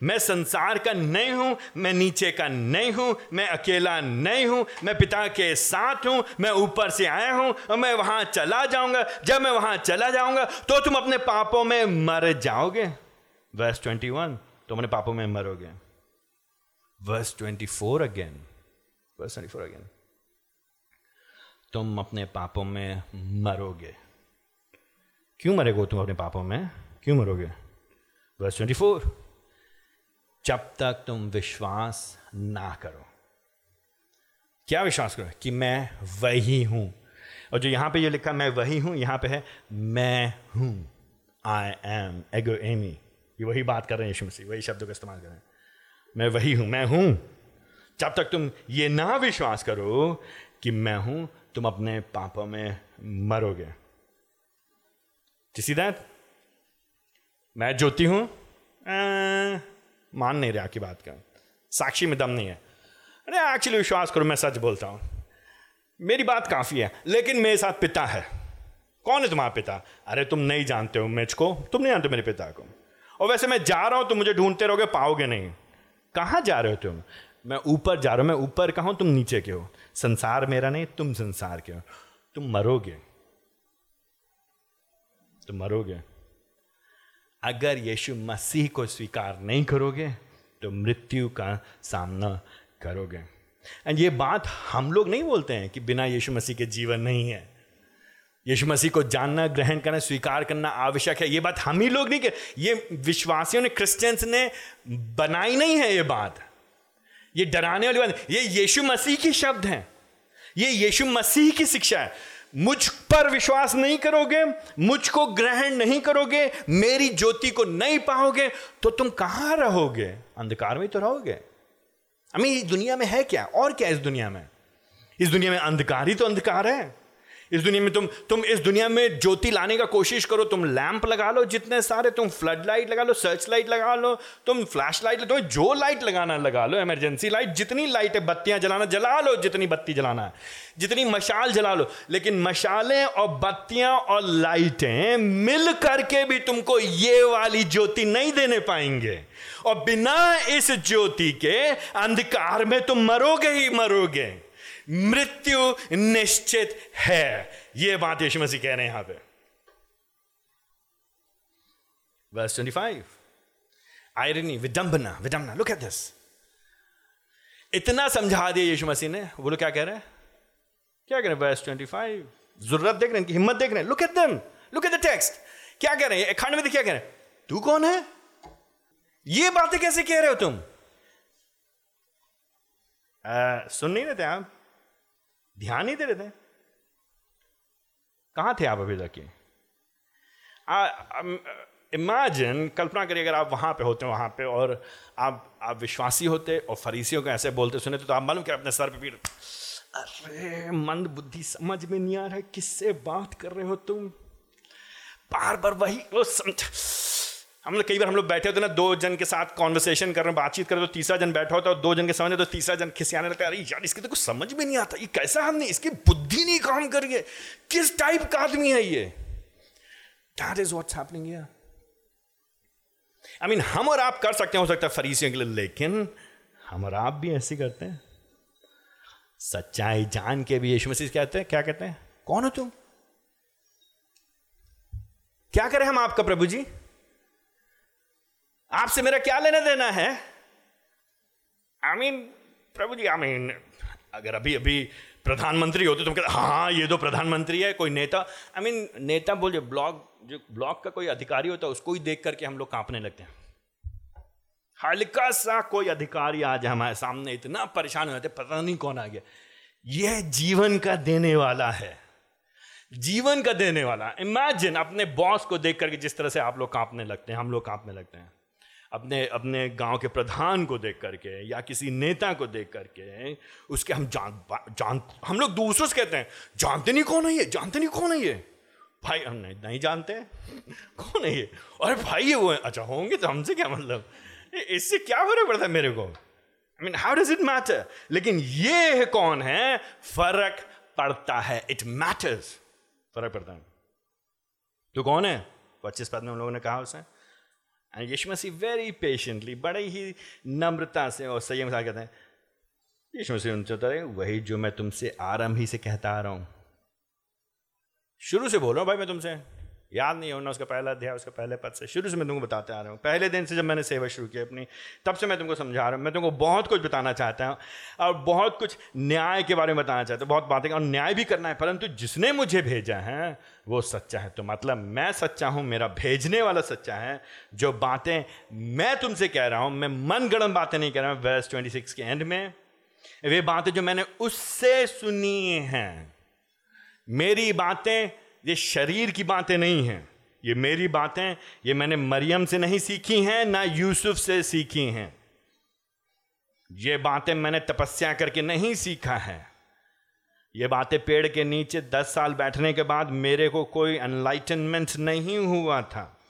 मैं संसार का नहीं हूँ, मैं नीचे का नहीं हूँ, मैं अकेला नहीं हूँ, मैं पिता के साथ हूँ, मैं ऊपर से आया हूँ और मैं वहाँ चला जाऊँगा। जब मैं वहाँ चला जाऊँगा तो तुम अपने पापों में मर जाओगे। वर्स 21 तुम अपने पापों में मरोगे। वर्स 24 अगेन वर्स 24 अगेन तुम अपने पापों में मरोगे। क्यों मरेगो तुम अपने पापों में? क्यों मरोगे? वर्स 24 जब तक तुम विश्वास ना करो। क्या विश्वास करो? कि मैं वही हूँ। और जो यहाँ पे ये लिखा, मैं वही हूँ, यहाँ पे है, मैं हूँ। आई एम एगो एमी ये वही बात कर रहे हैं यीशु मसीह, वही शब्दों का इस्तेमाल कर रहे हैं। मैं वही हूँ, मैं हूँ। जब तक तुम ये ना विश्वास करो कि मैं हूँ तुम अपने पापों में मरोगे। किसी दैट मैं ज्योति हूँ। मान नहीं रहा आपकी बात का साक्षी में दम नहीं है। अरे एक्चुअली विश्वास करो, मैं सच बोलता हूँ। मेरी बात काफ़ी है, लेकिन मेरे साथ पिता है। कौन है तुम्हारा पिता? अरे, तुम नहीं जानते हो को तुम नहीं जानते मेरे पिता को। और वैसे मैं जा रहा हूँ, तुम मुझे ढूंढते रहोगे, पाओगे नहीं। कहाँ जा रहे हो तुम? मैं ऊपर जा रहा हूँ, मैं ऊपर कहा तुम नीचे के हो। संसार मेरा नहीं, तुम संसार के हो। तुम मरोगे। तुम मरोगे। अगर यीशु मसीह को स्वीकार नहीं करोगे तो मृत्यु का सामना करोगे। एंड ये बात हम लोग नहीं बोलते हैं कि बिना यीशु मसीह के जीवन नहीं है। यीशु मसीह को जानना, ग्रहण करना, स्वीकार करना आवश्यक है। ये बात हम ही लोग नहीं कर ये विश्वासियों ने क्रिश्चियंस ने बनाई नहीं है ये बात। ये डराने वाली बात ये यीशु मसीह के शब्द हैं। ये यीशु मसीह की शिक्षा है। मुझ पर विश्वास नहीं करोगे, मुझको ग्रहण नहीं करोगे, मेरी ज्योति को नहीं पाओगे तो तुम कहाँ रहोगे? अंधकार में तो रहोगे। अमी दुनिया में है क्या? और क्या इस दुनिया में? इस दुनिया में अंधकार ही तो अंधकार है। इस दुनिया में तुम तुम इस दुनिया में ज्योति लाने का कोशिश करो, तुम लैंप लगा लो जितने सारे, तुम फ्लड लाइट लगा लो, सर्च लाइट लगा लो, तुम फ्लैश लाइट, तुम्हें जो लाइट लगाना लगा लो, इमरजेंसी लाइट, जितनी लाइट है बत्तियाँ जलाना, जला लो जितनी बत्ती जलाना है, जितनी मशाल जला लो, लेकिन मशालें और बत्तियाँ और लाइटें मिल करके भी तुमको ये वाली ज्योति नहीं देने पाएँगे। और बिना इस ज्योति के अंधकार में तुम मरोगे ही मरोगे। मृत्यु निश्चित है। यह बात यीशु मसीह कह रहे हैं यहाँ पे। वर्स 25 आयरनी विडंबना विडंबना। लुक एट दिस इतना समझा दिया यीशु मसीह ने। बोलो क्या कह रहे हैं? क्या कह रहे हैं? वर्स 25 ज़रूरत देख रहे हैं हिम्मत देख रहे हैं। Look at them look at the text क्या कह रहे हैं? खंड में क्या कह रहे हैं? तू कौन है? ये बातें कैसे कह रहे हो तुम? आ, सुन नहीं रहे थे आप? ध्यान नहीं दे रहे थे। कहाँ थे आप अभी तक इमेजिन कल्पना करिए अगर आप वहाँ पे होते हो, वहाँ पे और आप आप विश्वासी होते और फरीसियों को ऐसे बोलते सुने तो आप मालूम क्या अपने सर पे पीट अरे, मंद बुद्धि समझ में नहीं आ रहा है, किससे बात कर रहे हो तुम? बार बार वही वो समझ हम लोग, कई बार हम लोग बैठे होते ना, दो जन के साथ कॉन्वर्सेशन कर रहे हैं, बातचीत कर रहे तो तीसरा जन बैठा होता है दो जन के समझ तो तीसरा जन खिसियाने लगता है, अरे यार, इसके तो कुछ समझ में नहीं आता, ये कैसा हमने, इसकी बुद्धि नहीं काम कर रही किस टाइप का आदमी है ये? That is what's happening I mean हम और आप कर सकते हैं, हो सकता है फरीसियों के लिए, लेकिन हम और आप भी ऐसे करते हैं। सच्चाई जान के भी यीशु मसीह कहते हैं, क्या कहते हैं? कौन हो तुम? क्या करें हम आपका प्रभु जी? आपसे मेरा क्या लेना देना है? I mean Prabhu ji I mean अगर अभी अभी प्रधानमंत्री होते तो हम कहते हाँ ये तो प्रधानमंत्री है कोई नेता। आई मीन नेता बोल ब्लॉक जो ब्लॉक का कोई अधिकारी होता है उसको ही देख करके हम लोग कांपने लगते हैं। हल्का सा कोई अधिकारी आज हमारे सामने इतना परेशान हो जाते पता नहीं कौन आ गया। यह जीवन का देने वाला है। जीवन का देने वाला। इमेजिन अपने बॉस को देख करके जिस तरह से आप लोग कांपने लगते हैं हम लोग कांपने लगते हैं। अपने अपने गाँव के प्रधान को देख करके या किसी नेता को देख करके उसके हम जान जान हम लोग दूसरों से कहते हैं जानते नहीं कौन है ये? जानते नहीं कौन है ये? भाई हम नहीं, नहीं जानते। कौन है ये? अरे भाई ये वो अच्छा होंगे तो हमसे क्या मतलब? इससे क्या फ़र्क पड़ता है मेरे को? I mean how does it matter लेकिन ये है कौन है? फ़र्क पड़ता है। इट मैटर्स फ़र्क पड़ता है। तो कौन है? पच्चीस पद में उन लोगों ने कहा उसे। एंड यीशु मसीह वेरी पेशेंटली बड़े ही नम्रता से और संयम से कहते हैं, यीशु मसीह उनसे है वही जो मैं तुमसे आरंभ ही से कहता आ रहा हूँ। शुरू से बोल रहा हूँ भाई मैं तुमसे। याद नहीं होना उसका पहला अध्याय, उसका पहले पद से। शुरू से मैं तुमको बताते आ रहा हूँ। पहले दिन से जब मैंने सेवा शुरू की अपनी, तब से मैं तुमको समझा रहा हूँ। मैं तुमको बहुत कुछ बताना चाहता हूँ और बहुत कुछ न्याय के बारे में बताना चाहता हूँ। बहुत बातें और न्याय भी करना है, परंतु जिसने मुझे भेजा है, वो सच्चा है तो मतलब मैं सच्चा हूँ, मेरा भेजने वाला सच्चा है। जो बातें मैं तुमसे कह रहा हूँ, मैं मन गणन बातें नहीं कह रहा हूँ वर्स ट्वेंटी सिक्स के एंड में। वे बातें जो मैंने उससे सुनी हैं, मेरी बातें ये शरीर की बातें नहीं हैं। ये मेरी बातें, ये मैंने मरियम से नहीं सीखी हैं, ना यूसुफ से सीखी हैं। ये बातें मैंने तपस्या करके नहीं सीखा है। ये बातें पेड़ के नीचे दस साल बैठने के बाद मेरे को कोई अनलाइटनमेंट नहीं हुआ था।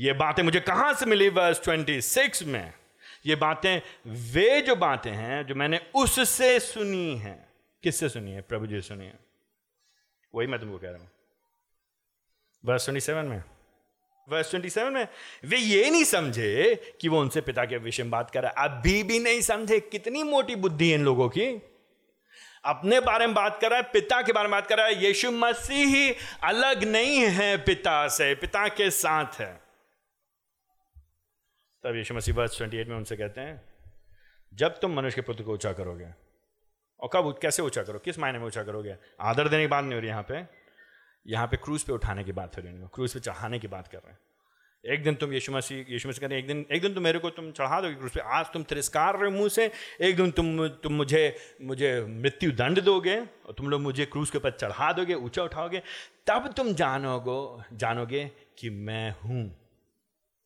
ये बातें मुझे कहाँ से मिली वर्स ट्वेंटी सिक्स में? ये बातें, वे जो बातें हैं, जो मैंने उससे सुनी हैं। किससे सुनी है? प्रभु जी सुनी है। वही मैं तुमको कह रहा हूँ। वर्स ट्वेंटी सेवन में। वर्स ट्वेंटी सेवन में वे ये नहीं समझे कि वो उनसे पिता के विषय में बात कर रहा है। अभी भी नहीं समझे कितनी मोटी बुद्धि है इन लोगों की। अपने बारे में बात कर रहा है पिता के बारे में बात कर रहा है। यीशु मसीह ही अलग नहीं है पिता से पिता के साथ है। तब यीशु मसीह ट्वेंटी एट में उनसे कहते हैं जब तुम मनुष्य के पुत्र को ऊँचा करोगे और कब कैसे ऊँचा करो? किस मायने में ऊँचा करोगे? आदर देने की बात नहीं हो रही यहाँ पे। यहाँ पे क्रूज पे उठाने की बात हो रही है। क्रूज पे चढ़ाने की बात कर रहे हैं। एक दिन तुम यीशु मसीह यीशु मसीह कहते एक दिन एक दिन तुम मेरे को तुम चढ़ा दोगे क्रूज पे। आज तुम तिरस्कार रहे मुँह से। एक दिन तुम तुम मुझे मुझे मृत्यु दंड दोगे और तुम लोग मुझे क्रूज के ऊपर चढ़ा दोगे, ऊँचा उठाओगे। तब तुम जानोगो, जानोगे कि मैं हूँ।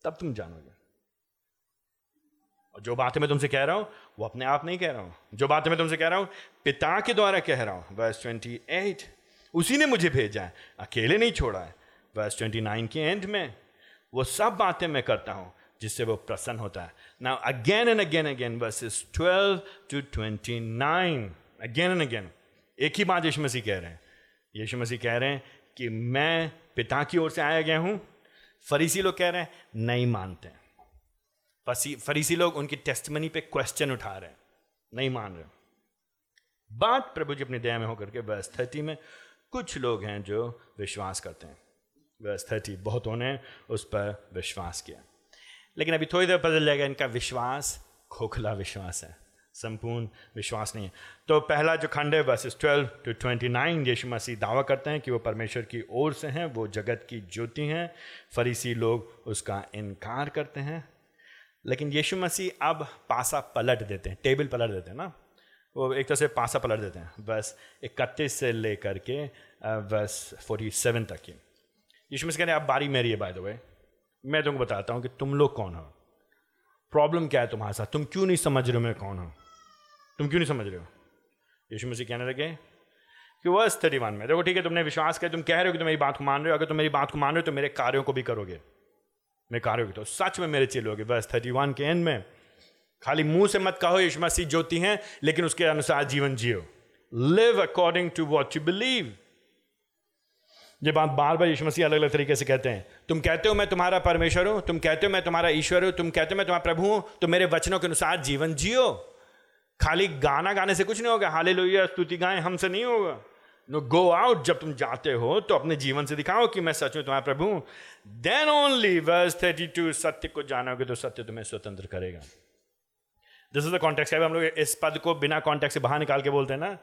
तब तुम जानोगे। और जो बातें मैं तुमसे कह रहा हूँ वो अपने आप नहीं कह रहा हूँ। जो बातें मैं तुमसे कह रहा हूँ, पिता के द्वारा कह रहा हूँ। वर्स ट्वेंटी एट उसी ने मुझे भेजा है, अकेले नहीं छोड़ा है। वर्स ट्वेंटी नाइन के एंड में, वो सब बातें मैं करता हूँ, जिससे वो प्रसन्न होता है। Now again and again again verses twelve to twenty nine again and again एक ही बात यीशु मसीह कह रहे हैं। यीशु मसीह कह रहे हैं कि मैं पिता की ओर से आया गया हूँ, फरीसी लोग कह रहे हैं, नहीं मानते हैं। फरीसी लोग उनकी टेस्टमनी पे क्वेश्चन उठा रहे हैं। नहीं मान रहे बात प्रभु जी अपनी दया में होकर के वर्स थर्टी में कुछ लोग हैं जो विश्वास करते हैं। वर्स थर्टी बहुतों ने उस पर विश्वास किया। लेकिन अभी थोड़ी देर पता जाएगा, इनका विश्वास, खोखला विश्वास है। संपूर्ण विश्वास नहीं है। तो पहला जो खंड है verses twelve to twenty nine यीशु मसीह दावा करते हैं कि वो परमेश्वर की ओर से हैं, वो जगत की ज्योति हैं। फरीसी लोग उसका इनकार करते हैं। लेकिन यीशु मसीह अब पासा पलट देते हैं, टेबल पलट देते हैं ना? वो एक तरह से पासा पलट देते हैं। बस इकतीस से लेकर के बस फोर्टी सेवन तक की। यीशु मसीह कहते हैं, अब बारी मेरी है बाय द वे मैं तुमको बताता हूँ कि तुम लोग कौन हो? प्रॉब्लम क्या है तुम्हारे साथ? तुम क्यों नहीं समझ रहे हो मैं कौन हूँ? तुम क्यों नहीं समझ रहे हो? यीशु मसीह कहने लगे, कि वर्स थर्टी वन में, देखो ठीक है, तुमने विश्वास किया, तुम कह रहे हो कि तुम मेरी बात को मान रहे हो। अगर तुम मेरी बात को मान रहे हो तो मेरे कार्यों को भी करोगे। मैं कार्यों तो सच में मेरे चेलोगे बस थर्टी वन के एंड में, खाली मुँह से मत कहो, यीशु मसीह ज्योति हैं, लेकिन उसके अनुसार जीवन जियो। Live according to what you believe ये बात बार बार यीशु मसीह अलग अलग तरीके से कहते हैं, तुम कहते हो मैं तुम्हारा परमेश्वर हूँ, तुम कहते हो मैं तुम्हारा ईश्वर हूँ, तुम कहते हो मैं तुम्हारा प्रभु हूँ तो मेरे वचनों के अनुसार जीवन जियो। खाली गाना गाने से कुछ नहीं होगा। हाले लोहिया स्तुति गाएँ, हमसे नहीं होगा। नो गो आउट जब तुम जाते हो तो अपने जीवन से दिखाओ कि मैं सच में तुम्हारा प्रभु हूँ। Then only verse thirty two सत्य को जानोगे तो सत्य तुम्हें स्वतंत्र करेगा। दिस इज़ द कॉन्टेक्स्ट हम लोग इस पद को बिना कॉन्टेक्ट से बाहर निकाल के बोलते हैं ना,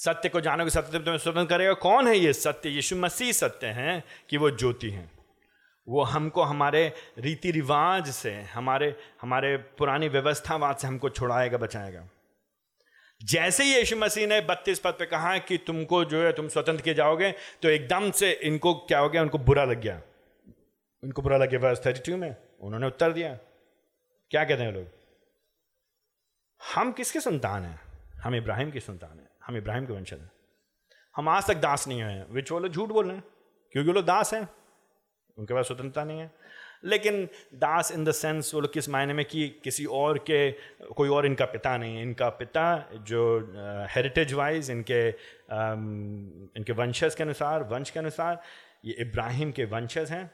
सत्य को जानोगे, सत्य तुम्हें स्वतंत्र करेगा। कौन है ये सत्य? यीशु मसीह सत्य हैं कि वो ज्योति हैं। वो हमको, हमारे रीति रिवाज से, हमारे हमारे पुरानी व्यवस्थावाद से हमको छुड़ाएगा, बचाएगा। जैसे ही यीशु मसीह ने बत्तीस पद पे कहा कि तुमको जो है तुम स्वतंत्र किए जाओगे तो एकदम से इनको क्या हो गया? उनको बुरा लग गया। उनको बुरा लग गया। वर्स थर्टी में उन्होंने उत्तर दिया। क्या कहते हैं लोग? हम किसके संतान हैं? हम इब्राहिम की संतान हैं। हम इब्राहिम के वंशज हैं। हम आज तक दास नहीं हुए हैं। विच वो लोग झूठ बोल रहे हैं। क्योंकि वो लोग दास हैं। उनके पास स्वतंत्रता नहीं है। लेकिन दास इन द सेंस वो लोग किस मायने में कि किसी और के कोई और इनका पिता नहीं इनका पिता जो हेरिटेज uh, वाइज इनके um, इनके वंशज के अनुसार वंश के अनुसार ये इब्राहिम के वंशज हैं।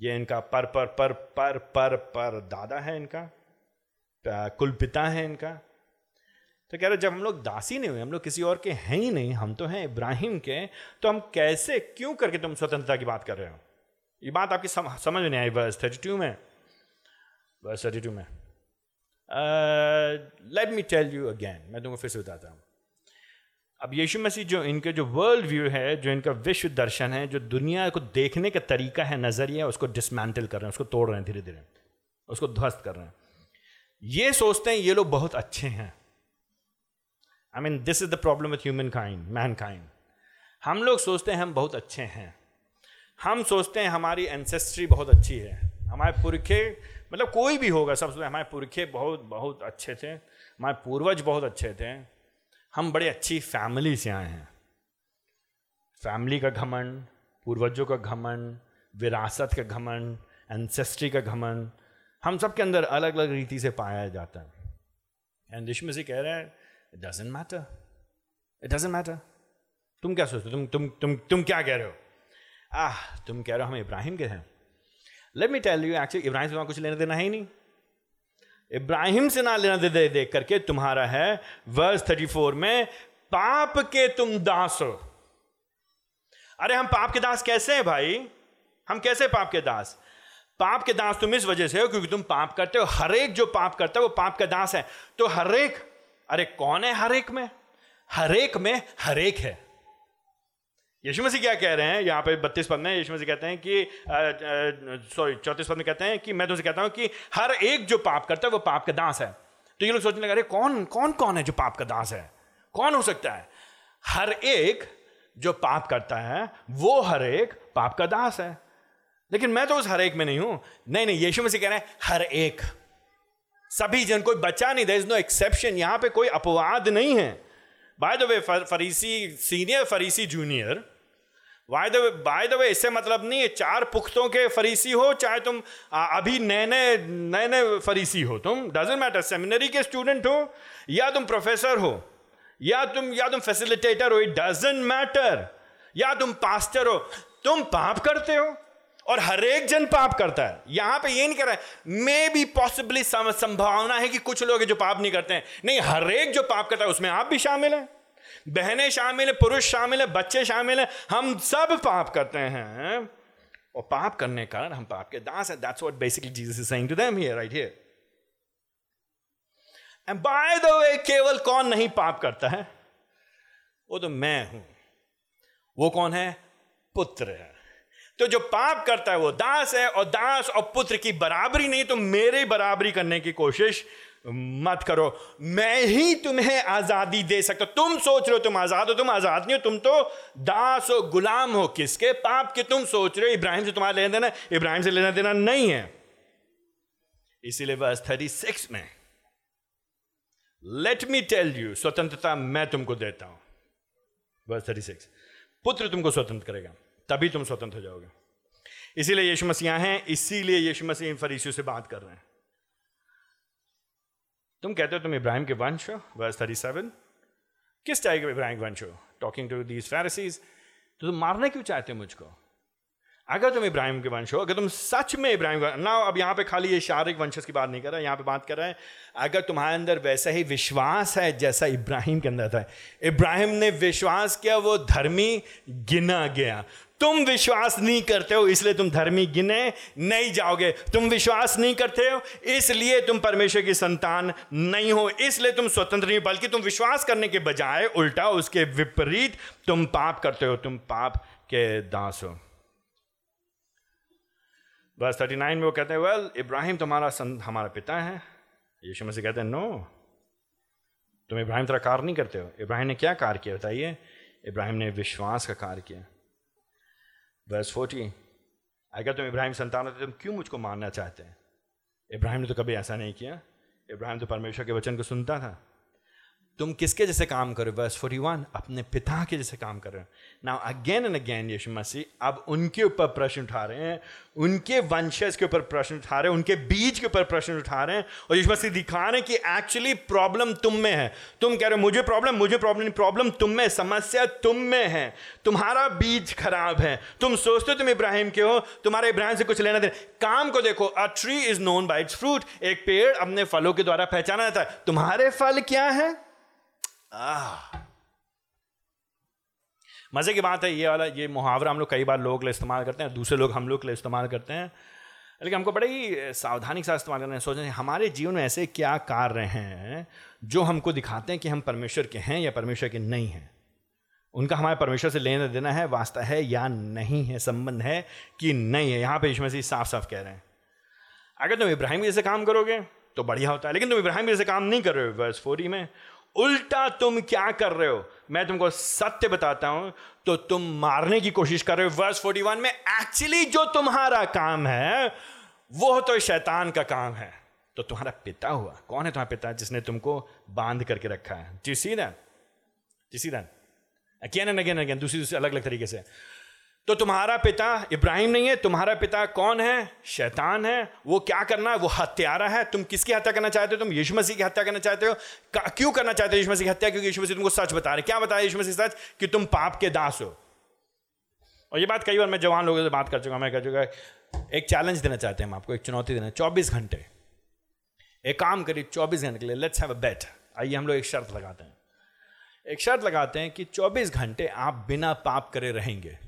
ये इनका पर पर पर पर पर पर दादा है इनका कुल पिता है इनका। तो कह रहे जब हम लोग दासी नहीं हुए हम लोग किसी और के हैं ही नहीं हम तो हैं इब्राहिम के तो हम कैसे क्यों करके तुम स्वतंत्रता की बात कर रहे हो? ये बात आपकी सम, समझ में नहीं आई बस थर्टी टू में? बस थर्टी टू में let me tell you again मैं तुमको फिर से बताता हूँ। अब यीशु मसीह जो इनके जो वर्ल्ड व्यू है जो इनका विश्व दर्शन है जो दुनिया को देखने का तरीका है नज़रिया उसको डिसमेंटल कर रहे हैं उसको तोड़ रहे हैं धीरे धीरे उसको ध्वस्त कर रहे हैं। ये सोचते हैं ये लोग बहुत अच्छे हैं। I mean this is the problem with humankind mankind हम लोग सोचते हैं हम बहुत अच्छे हैं। हम सोचते हैं हमारी एंसेस्ट्री बहुत अच्छी है। हमारे पुरखे मतलब कोई भी होगा, सब सोचते हमारे पुरखे बहुत बहुत अच्छे थे, हमारे पूर्वज बहुत अच्छे थे। हम बड़े अच्छी फैमिली से आए हैं। फैमिली का घमंड, पूर्वजों का घमंड, विरासत का घमंड एंसेस्ट्री का घमंड, हम सब के अंदर अलग अलग रीति से पाया जाता है। एंड में से कह रहे हैं it doesn't matter it doesn't matter तुम क्या सोचते हो? तुम तुम तुम तुम क्या कह रहे हो? आह, तुम कह रहे हो हम इब्राहिम के हैं। Let me tell you actually Ibrahim से कुछ लेना देना है ही नहीं। इब्राहिम से ना लेना दे देख करके तुम्हारा है वर्स थर्टी फोर में, पाप के तुम दास हो। अरे, हम पाप के दास कैसे हैं भाई? हम कैसे पाप के दास? पाप के दास तुम इस वजह से हो क्योंकि तुम पाप करते हो। हर एक जो पाप करता है, वो पाप का दास है। तो हर एक, अरे, कौन है हर एक में? हर एक में हर एक है। यीशु मसीह क्या कह रहे हैं? यहाँ पे बत्तीस पद में यीशु मसीह कहते हैं कि सॉरी, चौतीस पद में कहते हैं कि, मैं तुमसे कहता हूँ कि हर एक जो पाप करता है, वो पाप का दास है। तो ये लोग सोचने लगे, अरे, कौन कौन कौन है जो पाप का दास है? कौन हो सकता है? हर एक जो पाप करता है, वो हर एक पाप का दास है। लेकिन मैं तो उस हर एक में नहीं हूँ। नहीं नहीं, यीशु मसीह कह रहे हैं, हर एक। सभी जन, कोई बच्चा नहीं दर इज़ नो एक्सेप्शन यहाँ पे कोई अपवाद नहीं है। बाय द वे फरीसी सीनियर फरीसी junior by the way by the way इससे मतलब नहीं है चार पुख्तों के फरीसी हो, चाहे तुम अभी नए नए नए नए फरीसी हो तुम डजेंट मैटर सेमिनरी के स्टूडेंट हो, या तुम प्रोफेसर हो, या तुम या तुम फैसिलिटेटर हो इट डजेंट मैटर या तुम पास्टर हो, तुम पाप करते हो, और हर एक जन पाप करता है। यहाँ पे ये नहीं कर रहा है मे बी पॉसिबली संभावना है कि कुछ लोग जो पाप नहीं करते हैं। नहीं, हर एक जो पाप करता है, उसमें आप भी शामिल हैं। बहनें शामिल है पुरुष शामिल है बच्चे शामिल हैं हम सब पाप करते हैं। और पाप करने का हम पाप के दास हैं। That's what basically Jesus is saying to them here right here and by the way केवल कौन नहीं पाप करता है? वो तो मैं हूँ। वो कौन है? पुत्र है। तो जो पाप करता है वो दास है, और दास और पुत्र की बराबरी नहीं तो मेरे बराबरी करने की कोशिश मत करो। मैं ही तुम्हें आज़ादी दे सकता तुम सोच रहे हो तुम आज़ाद हो, तुम आज़ाद नहीं हो, तुम तो दास हो, गुलाम हो। किसके? पाप के तुम सोच रहे हो। इब्राहिम से तुम्हारा लेना देना, इब्राहिम से लेना देना नहीं है। इसीलिए वर्स थर्टी सिक्स में लेट मी टेल यू स्वतंत्रता मैं तुमको देता हूँ। वर्स थर्टी सिक्स पुत्र तुमको स्वतंत्र करेगा, तभी तुम स्वतंत्र हो जाओगे। इसीलिए यीशु मसीह हैं, इसीलिए यीशु मसीह इन फरीसियों से बात कर रहे हैं। तुम कहते हो तुम इब्राहिम के वंश हो? वर्स थर्टी सेवन किस टाइप के इब्राहिम वंश हो? टॉकिंग टू दीज फैरसीज तो तुम मारना क्यों चाहते हो मुझको? अगर तुम इब्राहिम के वंश हो, अगर तुम सच में इब्राहिम ना अब यहाँ पे खाली ये शारीरिक वंशज की बात नहीं कर रहा, यहाँ पे बात कर रहे हैं, अगर तुम्हारे अंदर वैसा ही विश्वास है जैसा इब्राहिम के अंदर था, इब्राहिम ने विश्वास किया, वो धर्मी गिना गया। तुम विश्वास नहीं करते हो, इसलिए तुम धर्मी गिने नहीं जाओगे। तुम विश्वास नहीं करते हो, इसलिए तुम परमेश्वर की संतान नहीं हो, इसलिए तुम स्वतंत्र नहीं बल्कि तुम विश्वास करने के बजाय उल्टा, उसके विपरीत तुम पाप करते हो, तुम पाप के दास हो। बस थर्टी नाइन में वो कहते हैं वेल इब्राहिम तुम्हारा संत हमारा पिता है। यीशु मसीह कहते हैं नो तुम इब्राहिम तरह कार्य नहीं करते हो। इब्राहिम ने क्या कार्य किया बताइए? इब्राहिम ने विश्वास का कार्य किया। बस फोर्टी अगर तुम इब्राहिम संतान हो तो तुम क्यों मुझको मानना चाहते हैं? इब्राहिम ने तो कभी ऐसा नहीं किया। इब्राहिम तो परमेश्वर के वचन को सुनता था। तुम किसके जैसे काम करो वर्स फोर्टी वन अपने पिता के जैसे काम कर रहे हो। नाउ अगेन एंड अगेन यीशु मसीह, अब उनके ऊपर प्रश्न उठा रहे हैं। उनके वंशज के ऊपर प्रश्न उठा रहे हैं। उनके बीज के ऊपर प्रश्न उठा रहे हैं। और यीशु मसीह दिखा रहे हैं कि एक्चुअली प्रॉब्लम तुम में है। तुम कह रहे हो, मुझे प्रॉब्लम मुझे प्रॉब्लम प्रॉब्लम तुम में समस्या तुम में है। तुम्हारा बीज खराब है। तुम सोचते हो तुम इब्राहिम के हो। तुम्हारे इब्राहिम से कुछ लेना देना काम को देखो a tree is known by its fruit एक पेड़ अपने फलों के द्वारा पहचाना जाता है। तुम्हारे फल क्या है? मज़े की बात है, ये वाला, ये मुहावरा हम लोग कई बार लोगों के लिए इस्तेमाल करते हैं दूसरे लोग हम लोग के लिए इस्तेमाल करते हैं। लेकिन हमको बड़े ही सावधानी के साथ इस्तेमाल करना है सोचें हमारे जीवन में ऐसे क्या कार्य हैं जो हमको दिखाते हैं कि हम परमेश्वर के हैं या परमेश्वर के नहीं हैं? उनका हमारे परमेश्वर से लेना देना है, वास्ता है या नहीं है, संबंध है कि नहीं है? यहाँ पे इसमें से साफ़ साफ़ कह रहे हैं। अगर तुम इब्राहिम जैसे काम करोगे तो बढ़िया होता है, लेकिन तुम इब्राहिम जैसे काम नहीं कर रहे हो वर्स फोरी में। उल्टा तुम क्या कर रहे हो? मैं तुमको सत्य बताता हूँ तो तुम मारने की कोशिश कर रहे हो। वर्स 41 में एक्चुअली जो तुम्हारा काम है, वो तो शैतान का काम है। तो तुम्हारा पिता हुआ। कौन है तुम्हारा पिता जिसने तुमको बाँध करके रखा है? G C then G C again and again again दूसरी दूसरी अलग अलग तरीके से। तो तुम्हारा पिता इब्राहिम नहीं है, तुम्हारा पिता कौन है? शैतान है। वो क्या करना? है वो हत्यारा है। तुम किसकी हत्या करना चाहते हो? तुम यीशु मसीह की हत्या करना चाहते हो? क्यों करना चाहते हो यीशु मसीह की हत्या? क्योंकि यीशु मसीह तुमको सच बता रहे क्या बताया यीशु मसीह सच? कि तुम पाप के दास हो। और ये बात कई बार मैं जवान लोगों से बात कर चुका मैं कह चुका एक चैलेंज देना चाहते हैं हम आपको, एक चुनौती देना। चौबीस घंटे। एक काम करिए, चौबीस घंटे के लिए लेट्स हैव अ बेट आइए हम लोग एक शर्त लगाते हैं। एक शर्त लगाते हैं कि चौबीस घंटे आप बिना पाप करे रहेंगे।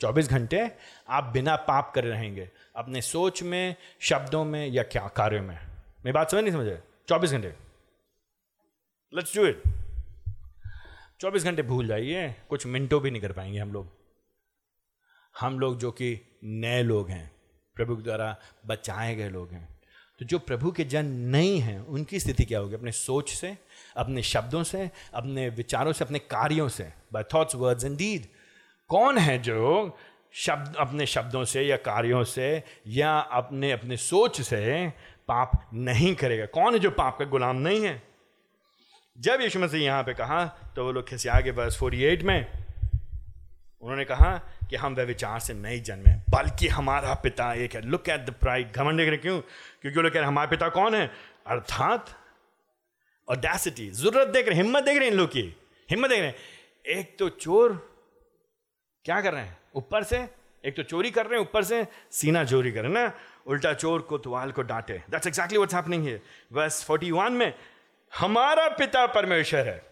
चौबीस घंटे आप बिना पाप कर रहेंगे, अपने सोच में, शब्दों में या क्या कार्य में। मेरी बात समझ नहीं समझे? चौबीस घंटे। लेट्स डू इट चौबीस घंटे भूल जाइए, कुछ मिनटों भी नहीं कर पाएँगे हम लोग। हम लोग जो कि नए लोग हैं, प्रभु के द्वारा बचाए गए लोग हैं। तो जो प्रभु के जन नहीं हैं, उनकी स्थिति क्या होगी? अपने सोच से, अपने शब्दों से, अपने विचारों से, अपने कार्यों से by thoughts words and deed कौन है जो शब्द, अपने शब्दों से या कार्यों से या अपने अपने सोच से पाप नहीं करेगा? कौन है जो पाप का गुलाम नहीं है? जब यीशु मसीह यहाँ पे कहा तो वो लोग खिसिया के बस फोर्टी एट में। उन्होंने कहा कि हम वह विचार से नहीं जन्मे, बल्कि हमारा पिता एक है। लुक एट द प्राइड घमंड देख रहे क्यों? क्योंकि वो लोग कह रहे हमारे पिता कौन है? अर्थात ऑडेसिटी ज़रूरत देख रहे हिम्मत देख रहे हैं इन लोग की। हिम्मत देख रहे हैं। एक तो चोर क्या कर रहे हैं? ऊपर से? एक तो चोरी कर रहे हैं ऊपर से? सीना चोरी कर रहे हैं, ना? उल्टा चोर को तुवाल को डांटे। That's exactly what's happening here verse 41 में, हमारा पिता परमेश्वर है।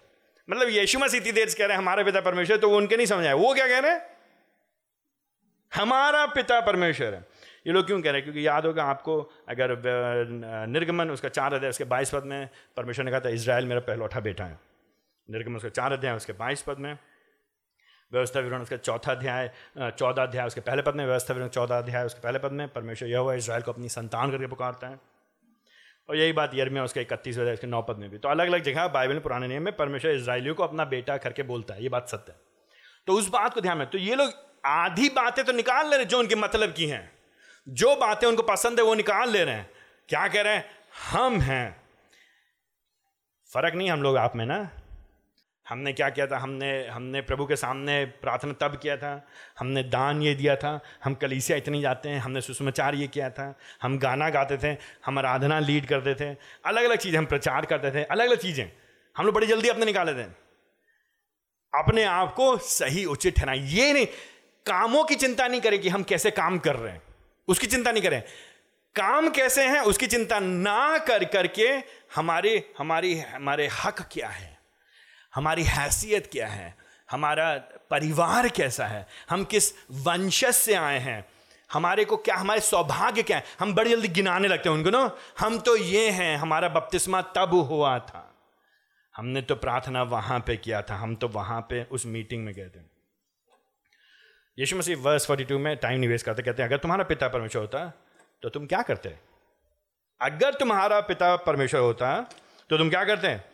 मतलब यीशु मसीह इतनी देर से कह रहे हैं, हमारा पिता परमेश्वर तो वो उनके नहीं समझ आए। वो क्या कह रहे हैं? हमारा पिता परमेश्वर है। ये लोग क्यों कह रहे हैं? क्योंकि याद होगा आपको, अगर निर्गमन, उसका चार अध्याय, उसके बाईस पद में परमेश्वर ने कहा था इसराइल मेरा पहलौठा बेटा है। निर्गमन, उसका चार अध्याय, उसके बाईस पद में व्यवस्था विवरण, उसका चौथा अध्याय चौदह अध्याय, उसके पहले पद में व्यवस्था विवरण, चौदह अध्याय, उसके पहले पद में परमेश्वर यह हुआ इसराइल को अपनी संतान करके पुकारता है। और यही बात यरमिया उसके इकतीस अध्याय, उसके नौ पद में भी। तो अलग अलग जगह बाइबल में पुराने नियम में परमेश्वर इसराइलियों को अपना बेटा करके बोलता है, ये बात सत्य है। तो उस बात को ध्यान में तो ये लोग आधी बातें तो निकाल ले रहे जो उनके मतलब की हैं। जो बातें उनको पसंद है वो निकाल ले रहे हैं। क्या कह रहे हैं? हम हैं। फ़र्क नहीं हम लोग आप में ना। हमने क्या किया था? हमने हमने प्रभु के सामने प्रार्थना तब किया था। हमने दान ये दिया था, हम कलीसिया इतनी जाते हैं, हमने सुषमाचार ये किया था, हम गाना गाते थे, हम आराधना लीड करते थे अलग अलग चीज़ें हम प्रचार करते थे अलग अलग चीज़ें। हम लोग बड़ी जल्दी अपने निकाले थे। अपने आप को सही, उचित ठहराए। ये नहीं, कामों की चिंता नहीं करें कि हम कैसे काम कर रहे हैं। उसकी चिंता नहीं करें। काम कैसे हैं, उसकी चिंता ना कर, करके हमारे, हमारी, हमारे हक क्या है? हमारी हैसियत क्या है? हमारा परिवार कैसा है? हम किस वंशज से आए हैं? हमारे को क्या, हमारे सौभाग्य क्या है? हम बड़ी जल्दी गिनाने लगते हैं उनको ना। हम तो ये हैं, हमारा बपतिस्मा तब हुआ था। हमने तो प्रार्थना वहाँ पे किया था। हम तो वहाँ पे उस मीटिंग में गए थे। यीशु मसीह वर्स 42 में टाइम निवेश करते, कहते हैं, अगर तुम्हारा पिता परमेश्वर होता तो तुम क्या करते? अगर तुम्हारा पिता परमेश्वर होता तो तुम क्या करते? हैं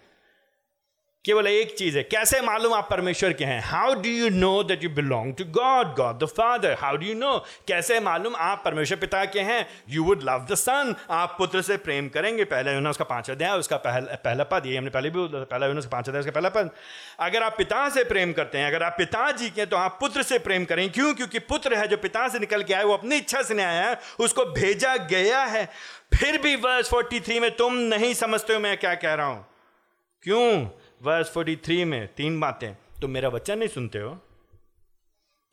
केवल एक चीज़ है, कैसे मालूम आप परमेश्वर के हैं? How do you know that you belong to God God the father how do you know कैसे मालूम आप परमेश्वर पिता के हैं? You would love the son आप पुत्र से प्रेम करेंगे, पहले यूना उसका पाँच अध्याय, उसका पहला पहला पद, ये हमने पहले भी पहला यूना उसका पाँच अध्याय, उसका पहला पद। अगर आप पिता से प्रेम करते हैं, अगर आप पिताजी के हैं तो आप पुत्र से प्रेम करें। क्यों? क्योंकि पुत्र है, जो पिता से निकल के आए वो अपनी इच्छा से नहीं आया है, उसको भेजा गया है। फिर भी वर्ष फोर्टी थ्री में तुम नहीं समझते हो मैं क्या कह रहा हूँ। क्यों? वर्स 43 में तीन बातें। तुम मेरा वचन नहीं सुनते हो?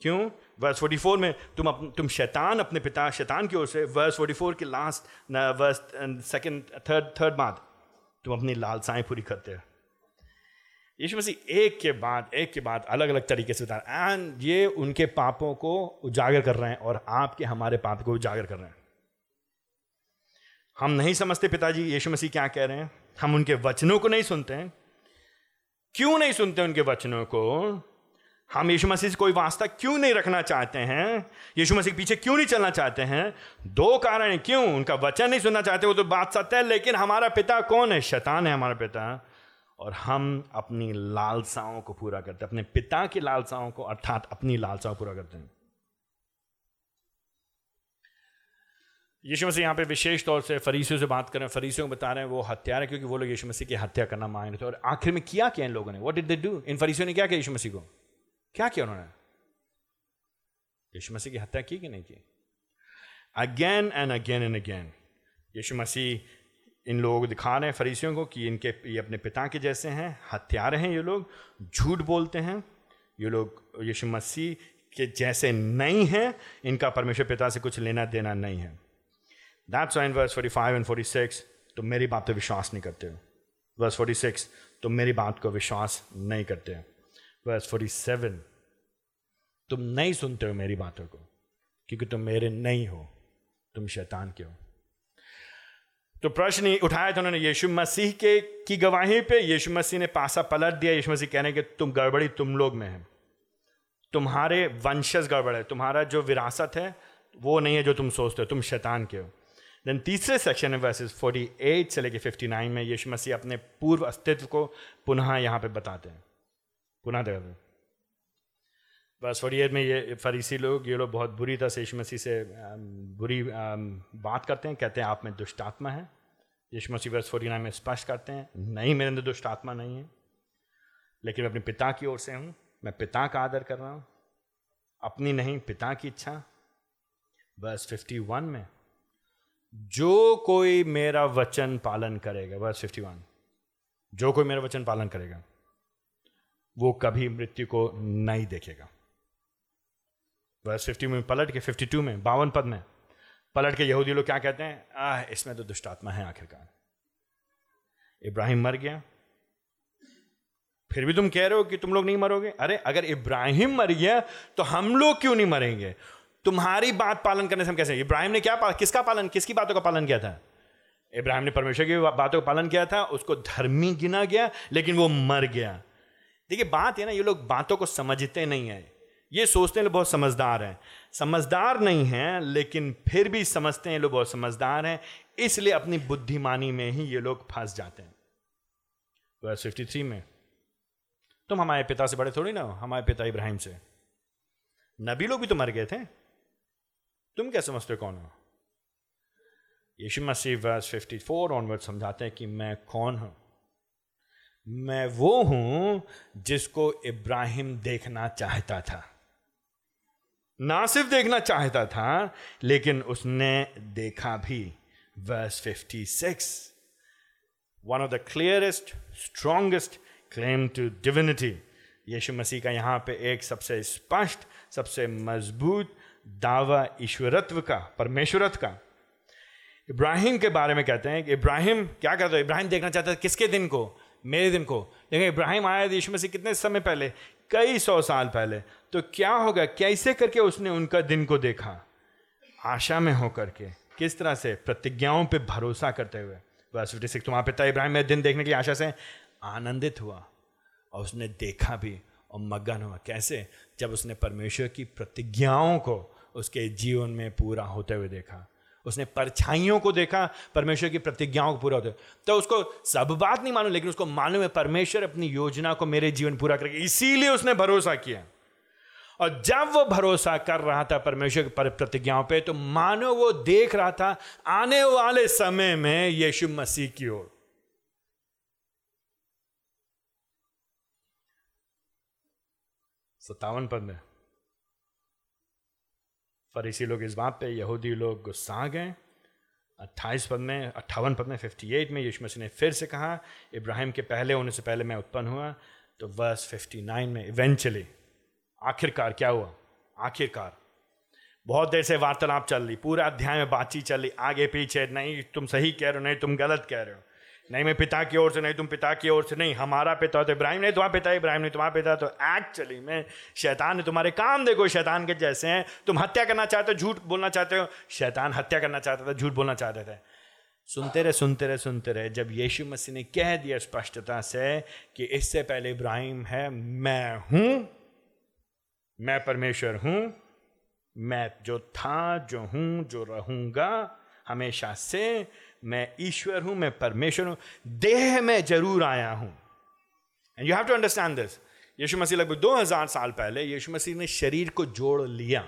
क्यों? वर्स 44 में तुम अप, तुम शैतान अपने पिता शैतान की ओर से वर्स 44 के last verse second third third बात तुम अपनी लालसाएँ पूरी करते हो। यीशु मसीह एक के बाद एक के बाद अलग अलग तरीके से बता एंड ये उनके पापों को उजागर कर रहे हैं और आपके हमारे पाप को उजागर कर रहे हैं। हम नहीं समझते पिताजी यीशु मसीह क्या कह रहे हैं। हम उनके वचनों को नहीं सुनते हैं। क्यों नहीं सुनते उनके वचनों को? हम यीशु मसीह से कोई वास्ता क्यों नहीं रखना चाहते हैं? यीशु मसीह के पीछे क्यों नहीं चलना चाहते हैं? दो कारण है क्यों? उनका वचन नहीं सुनना चाहते, वो तो बात सत्य है, लेकिन हमारा पिता कौन है? शैतान है हमारा पिता। और हम अपनी लालसाओं को पूरा करते हैं, अपने पिता की लालसाओं को, अर्थात अपनी लालसाओं पूरा करते हैं। यीशु मसीह यहाँ पे विशेष तौर से फरीसियों से बात कर रहे हैं, फरीसियों को बता रहे हैं, वो हत्यारे, क्योंकि वो लोग यीशु मसीह की हत्या करना मांग रहे थे। और आखिर में किया क्या इन लोगों ने? वॉट डिड दे डू इन फरीसियों ने क्या किया यीशु मसीह को? क्या किया उन्होंने? यीशु मसीह की हत्या की कि नहीं की? Again and again and again यीशु मसीह इन लोगों को दिखा रहे हैं, फरीसियों को, कि इनके, ये अपने पिता के जैसे हैं, हत्यारे हैं ये लोग, झूठ बोलते हैं, ये लोग, यीशु मसीह के जैसे नहीं हैं, इनका परमेश्वर पिता से कुछ लेना देना नहीं है। दैट्स इन वर्स 45 एंड 46 तुम मेरी बात पर विश्वास नहीं करते हो। वर्स 46 तुम मेरी बात को विश्वास नहीं करते हो। वर्स 47 तुम नहीं सुनते हो मेरी बातों को, क्योंकि तुम मेरे नहीं हो, तुम शैतान के हो। तो प्रश्न उठाया था उन्होंने, यीशु मसीह के, की गवाही पे? यीशु मसीह ने पासा पलट दिया। यीशु मसीह कहने के, तुम गड़बड़ी, तुम लोग में है। तुम्हारे वंशज गड़बड़ है। तुम्हारा जो विरासत है, वो नहीं है जो तुम सोचते हो। तुम शैतान के हो। देन तीसरे सेक्शन में वर्सेस 48 से लेके 59 में यीशु मसीह अपने पूर्व अस्तित्व को पुनः यहाँ पे बताते हैं। पुनः देखते बस एट में ये फरीसी लोग, ये लोग बहुत बुरी तरह से यीशु मसीह से बुरी बात करते हैं, कहते हैं, आप में दुष्ट आत्मा है। यीशु मसीह वर्स फोर्टी में स्पष्ट करते हैं, नहीं, मेरे अंदर दुष्ट आत्मा नहीं है। लेकिन मैं अपने पिता की ओर से हूँ, मैं पिता का आदर कर रहा हूँ। अपनी नहीं, पिता की इच्छा। फिफ्टी वन में जो कोई मेरा वचन पालन करेगा वर्स फिफ्टी वन जो कोई मेरा वचन पालन करेगा, वो कभी मृत्यु को नहीं देखेगा। वर्स फिफ्टी में, पलट के फिफ्टी टू में, बावन पद में, पलट के यहूदी लोग क्या कहते हैं? आह, इसमें तो दुष्टात्मा है आखिरकार। इब्राहिम मर गया। फिर भी तुम कह रहे हो कि तुम लोग नहीं मरोगे? अरे, अगर इब्राहिम मर गया तो हम लोग क्यों नहीं मरेंगे? तुम्हारी बात पालन करने से हम कैसे इब्राहिम ने क्या पालन किसका पालन, किसकी बातों का पालन किया था? इब्राहिम ने परमेश्वर की बातों का पालन किया था, उसको धर्मी गिना गया, लेकिन वो मर गया। देखिए, बात है ना, ये लोग बातों को समझते नहीं है। ये सोचते हैं, लोग बहुत समझदार हैं। समझदार नहीं हैं, लेकिन फिर भी समझते हैं, लोग बहुत समझदार हैं। इसलिए अपनी बुद्धिमानी में ही ये लोग फंस जाते हैं। फिफ्टी थ्री में, तुम हमारे पिता से बड़े थोड़ी ना हो, हमारे पिता इब्राहिम से। नबी लोग भी तो मर गए थे। तुम क्या समझते कौन हो? यीशु मसीह वर्स 54 ऑनवर्ड समझाते हैं कि मैं कौन हूँ? मैं वो हूँ जिसको इब्राहिम देखना चाहता था। ना सिर्फ़ देखना चाहता था, लेकिन उसने देखा भी। Verse 56 one of the clearest strongest claim to divinity यीशु मसीह का यहाँ पे एक सबसे स्पष्ट, सबसे मज़बूत दावा ईश्वरत्व का, परमेश्वरत्व का। इब्राहिम के बारे में कहते हैं कि इब्राहिम क्या करता है? इब्राहिम देखना चाहता है किसके दिन को? मेरे दिन को। लेकिन इब्राहिम आया यीशु से कितने समय पहले? कई सौ साल पहले। तो क्या होगा? कैसे करके उसने उनका दिन को देखा? आशा में होकर के। किस तरह से? प्रतिज्ञाओं पे भरोसा करते हुए। बस फिफ्टी सिक्स तुम्हारा पिता इब्राहिम में दिन देखने की आशा से। आनंदित हुआ और उसने देखा भी और मगन हुआ। कैसे? जब उसने परमेश्वर की प्रतिज्ञाओं को उसके जीवन में पूरा होते हुए देखा। उसने परछाइयों को देखा, परमेश्वर की प्रतिज्ञाओं को पूरा होते तो उसको सब बात नहीं मालूम, लेकिन उसको मालूम है परमेश्वर अपनी योजना को मेरे जीवन पूरा करेगा इसीलिए उसने भरोसा किया। और जब वो भरोसा कर रहा था परमेश्वर की प्रतिज्ञाओं पे तो मानो वो देख रहा था, आने वाले समय में यीशु मसीह की ओर। सत्तावन पद में। फरीसी लोग इस बात पे, यहूदी लोग गुस्सा गए। अट्ठाईस पद में, अट्ठावन पद में फिफ्टी एट में यीशु मसीह ने फिर से कहा, इब्राहिम के पहले होने से पहले मैं उत्पन्न हुआ। तो वर्स फिफ्टी नाइन में इवेंचुअली आखिरकार क्या हुआ? आखिरकार। बहुत देर से वार्तालाप चल रही, पूरा अध्याय में बातचीत चल रही, आगे पीछे, नहीं, तुम सही कह रहे हो, नहीं, तुम गलत कह रहे हो। नहीं, मैं पिता की ओर से नहीं, तुम पिता की ओर से नहीं, हमारा पिता तो इब्राहिम नहीं, तुम्हारा पिता इब्राहिम नहीं, तुम्हारा पिता तो एक्चुअली में शैतान ने तुम्हारे काम देखो, शैतान के जैसे हैं। तुम हत्या करना चाहते हो, झूठ बोलना चाहते हो, शैतान हत्या करना चाहता था, झूठ बोलना चाहते थे। सुनते रहे सुनते रहे सुनते रहे, जब यीशु मसीह ने कह दिया स्पष्टता से कि इससे पहले इब्राहिम है, मैं हूँ, मैं परमेश्वर हूँ, मैं जो था, जो हूँ, जो रहूँगा, हमेशा से मैं ईश्वर हूँ, मैं परमेश्वर हूँ, देह में ज़रूर आया हूँ। And you have to understand this यीशु मसीह लगभग 2000 साल पहले यीशु मसीह ने शरीर को जोड़ लिया।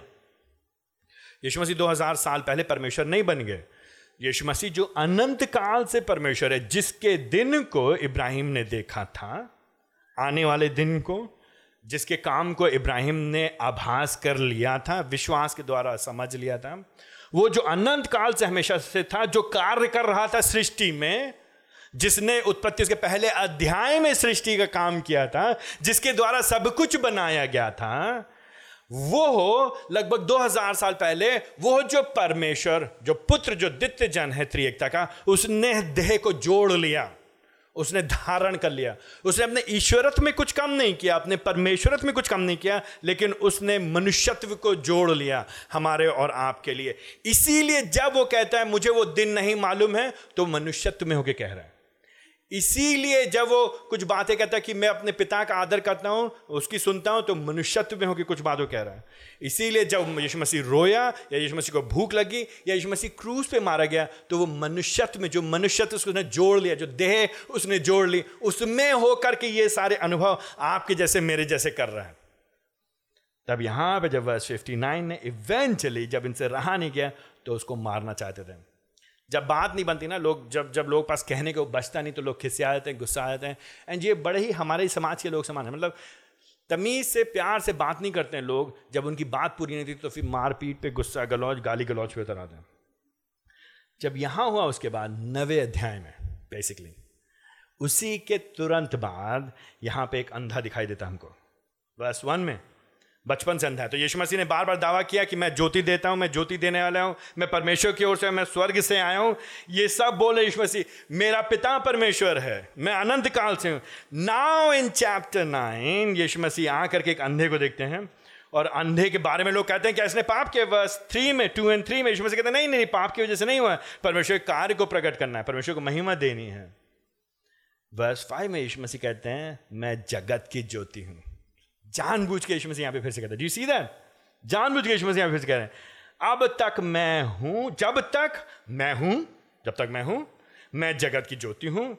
यीशु मसीह 2000 साल पहले परमेश्वर नहीं बन गए। यीशु मसीह जो अनंत काल से परमेश्वर है, जिसके दिन को इब्राहिम ने देखा था, आने वाले दिन को जिसके काम को इब्राहिम ने आभास कर लिया था, विश्वास के द्वारा समझ लिया था, वो जो अनंत काल से हमेशा से था, जो कार्य कर रहा था सृष्टि में, जिसने उत्पत्ति उसके पहले अध्याय में सृष्टि का काम किया था, जिसके द्वारा सब कुछ बनाया गया था, वो हो लगभग 2000 साल पहले, वो जो परमेश्वर, जो पुत्र, जो दित्य जन है त्रिएकता का, उसने देह को जोड़ लिया। उसने धारण कर लिया। उसने अपने ईश्वरत्व में कुछ कम नहीं किया, अपने परमेश्वरत्व में कुछ कम नहीं किया, लेकिन उसने मनुष्यत्व को जोड़ लिया हमारे और आपके लिए। इसीलिए जब वो कहता है, मुझे वो दिन नहीं मालूम है तो मनुष्यत्व में होके कह रहा है। इसीलिए जब वो कुछ बातें कहता है कि मैं अपने पिता का आदर करता हूँ, उसकी सुनता हूँ तो मनुष्यत्व में होकर कुछ बातों कह रहा है। इसीलिए जब यीशु मसीह रोया, या यीशु मसीह को भूख लगी, या यीशु मसीह क्रूज पे मारा गया तो वो मनुष्यत्व में, जो मनुष्यत्व उसने जोड़ लिया, जो देह उसने जोड़ ली, उसमें होकर के ये सारे अनुभव आपके जैसे, मेरे जैसे कर रहा है। तब यहाँ पे जब वर्ष 59 ने इवेंचुअली जब इनसे रहा नहीं गया तो उसको मारना चाहते थे। जब बात नहीं बनती ना, लोग जब जब लोग पास कहने को बचता नहीं तो लोग खिस्से आ जाते हैं, गुस्सा आ जाते हैं। एंड ये बड़े ही हमारे समाज के लोग समान है। मतलब तमीज़ से, प्यार से बात नहीं करते हैं लोग। जब उनकी बात पूरी नहीं थी तो फिर मारपीट पे गुस्सा, गलौज, गाली गलौज पे उतर आते हैं। जब यहाँ हुआ, उसके बाद नवे अध्याय में बेसिकली उसी के तुरंत बाद यहाँ पे एक अंधा दिखाई देता हमको। बस वन में बचपन से अंधा है। तो यीशु मसीह ने बार बार दावा किया कि मैं ज्योति देता हूँ, मैं ज्योति देने वाला हूँ, मैं परमेश्वर की ओर से, मैं स्वर्ग से आया हूँ। ये सब बोले यीशु मसीह, मेरा पिता परमेश्वर है, मैं अनंत काल से हूँ। नाउ इन चैप्टर नाइन यीशु मसीह आकर के एक अंधे को देखते हैं और अंधे के बारे में लोग कहते हैं कि इसने पाप के वर्ष थ्री में टू एंड थ्री में, यीशु मसीह कहते हैं, नहीं नहीं पाप की वजह से नहीं हुआ। परमेश्वर के कार्य को प्रकट करना है, परमेश्वर को महिमा देनी है। वर्ष फाइव में यीशु मसीह कहते हैं, मैं जगत की ज्योति हूँ। जानबूझ के यीशु मसीह यहाँ पे फिर से कहते हैं। सी दैट जानबूझ के यीशु मसीह यहाँ पे फिर से कह रहे हैं। अब तक मैं हूँ, जब तक मैं हूँ, जब तक मैं हूँ, मैं जगत की ज्योति हूँ।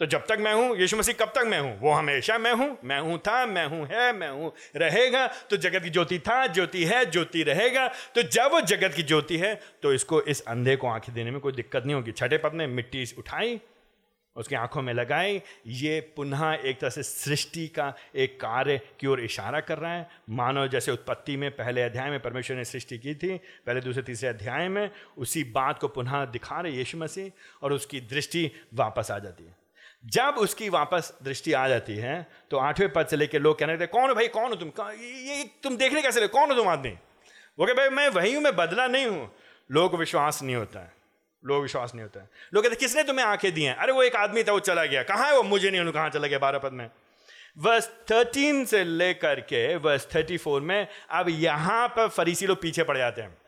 तो जब तक मैं हूँ, यीशु मसीह कब तक मैं हूँ? वो हमेशा मैं हूँ मैं हूँ था, मैं हूँ है, मैं हूँ रहेगा। तो जगत की ज्योति था, ज्योति है, ज्योति रहेगा। तो जब वो जगत की ज्योति है तो इसको इस अंधे को आँखें देने में कोई दिक्कत नहीं होगी। छठे पद में मिट्टी उठाई उसकी आँखों में लगाए। ये पुनः एक तरह से सृष्टि का एक कार्य की ओर इशारा कर रहा है। मानव जैसे उत्पत्ति में पहले अध्याय में परमेश्वर ने सृष्टि की थी, पहले दूसरे तीसरे अध्याय में उसी बात को पुनः दिखा रहे यीशु मसीह और उसकी दृष्टि वापस आ जाती है। जब उसकी वापस दृष्टि आ जाती है तो आठवें पद से लेकर लोग कहने लगते कौन हो भाई? कौन हो तुम? ये तुम देखने कैसे ले कौन हो तुम आदमी? वो कह, भाई, मैं वही हूँ, मैं बदला नहीं हूँ। लोग विश्वास नहीं होता है। लोग विश्वास नहीं होता है। लोग कहते किसने तुम्हें आँखें दी हैं? अरे, वो एक आदमी था, वो चला गया। कहाँ है वो? मुझे नहीं उन्होंने कहाँ चला गया बारह पद में। वर्स थर्टीन से लेकर के वर्स थर्टी फोर में अब यहाँ पर फरीसी लोग पीछे पड़ जाते हैं।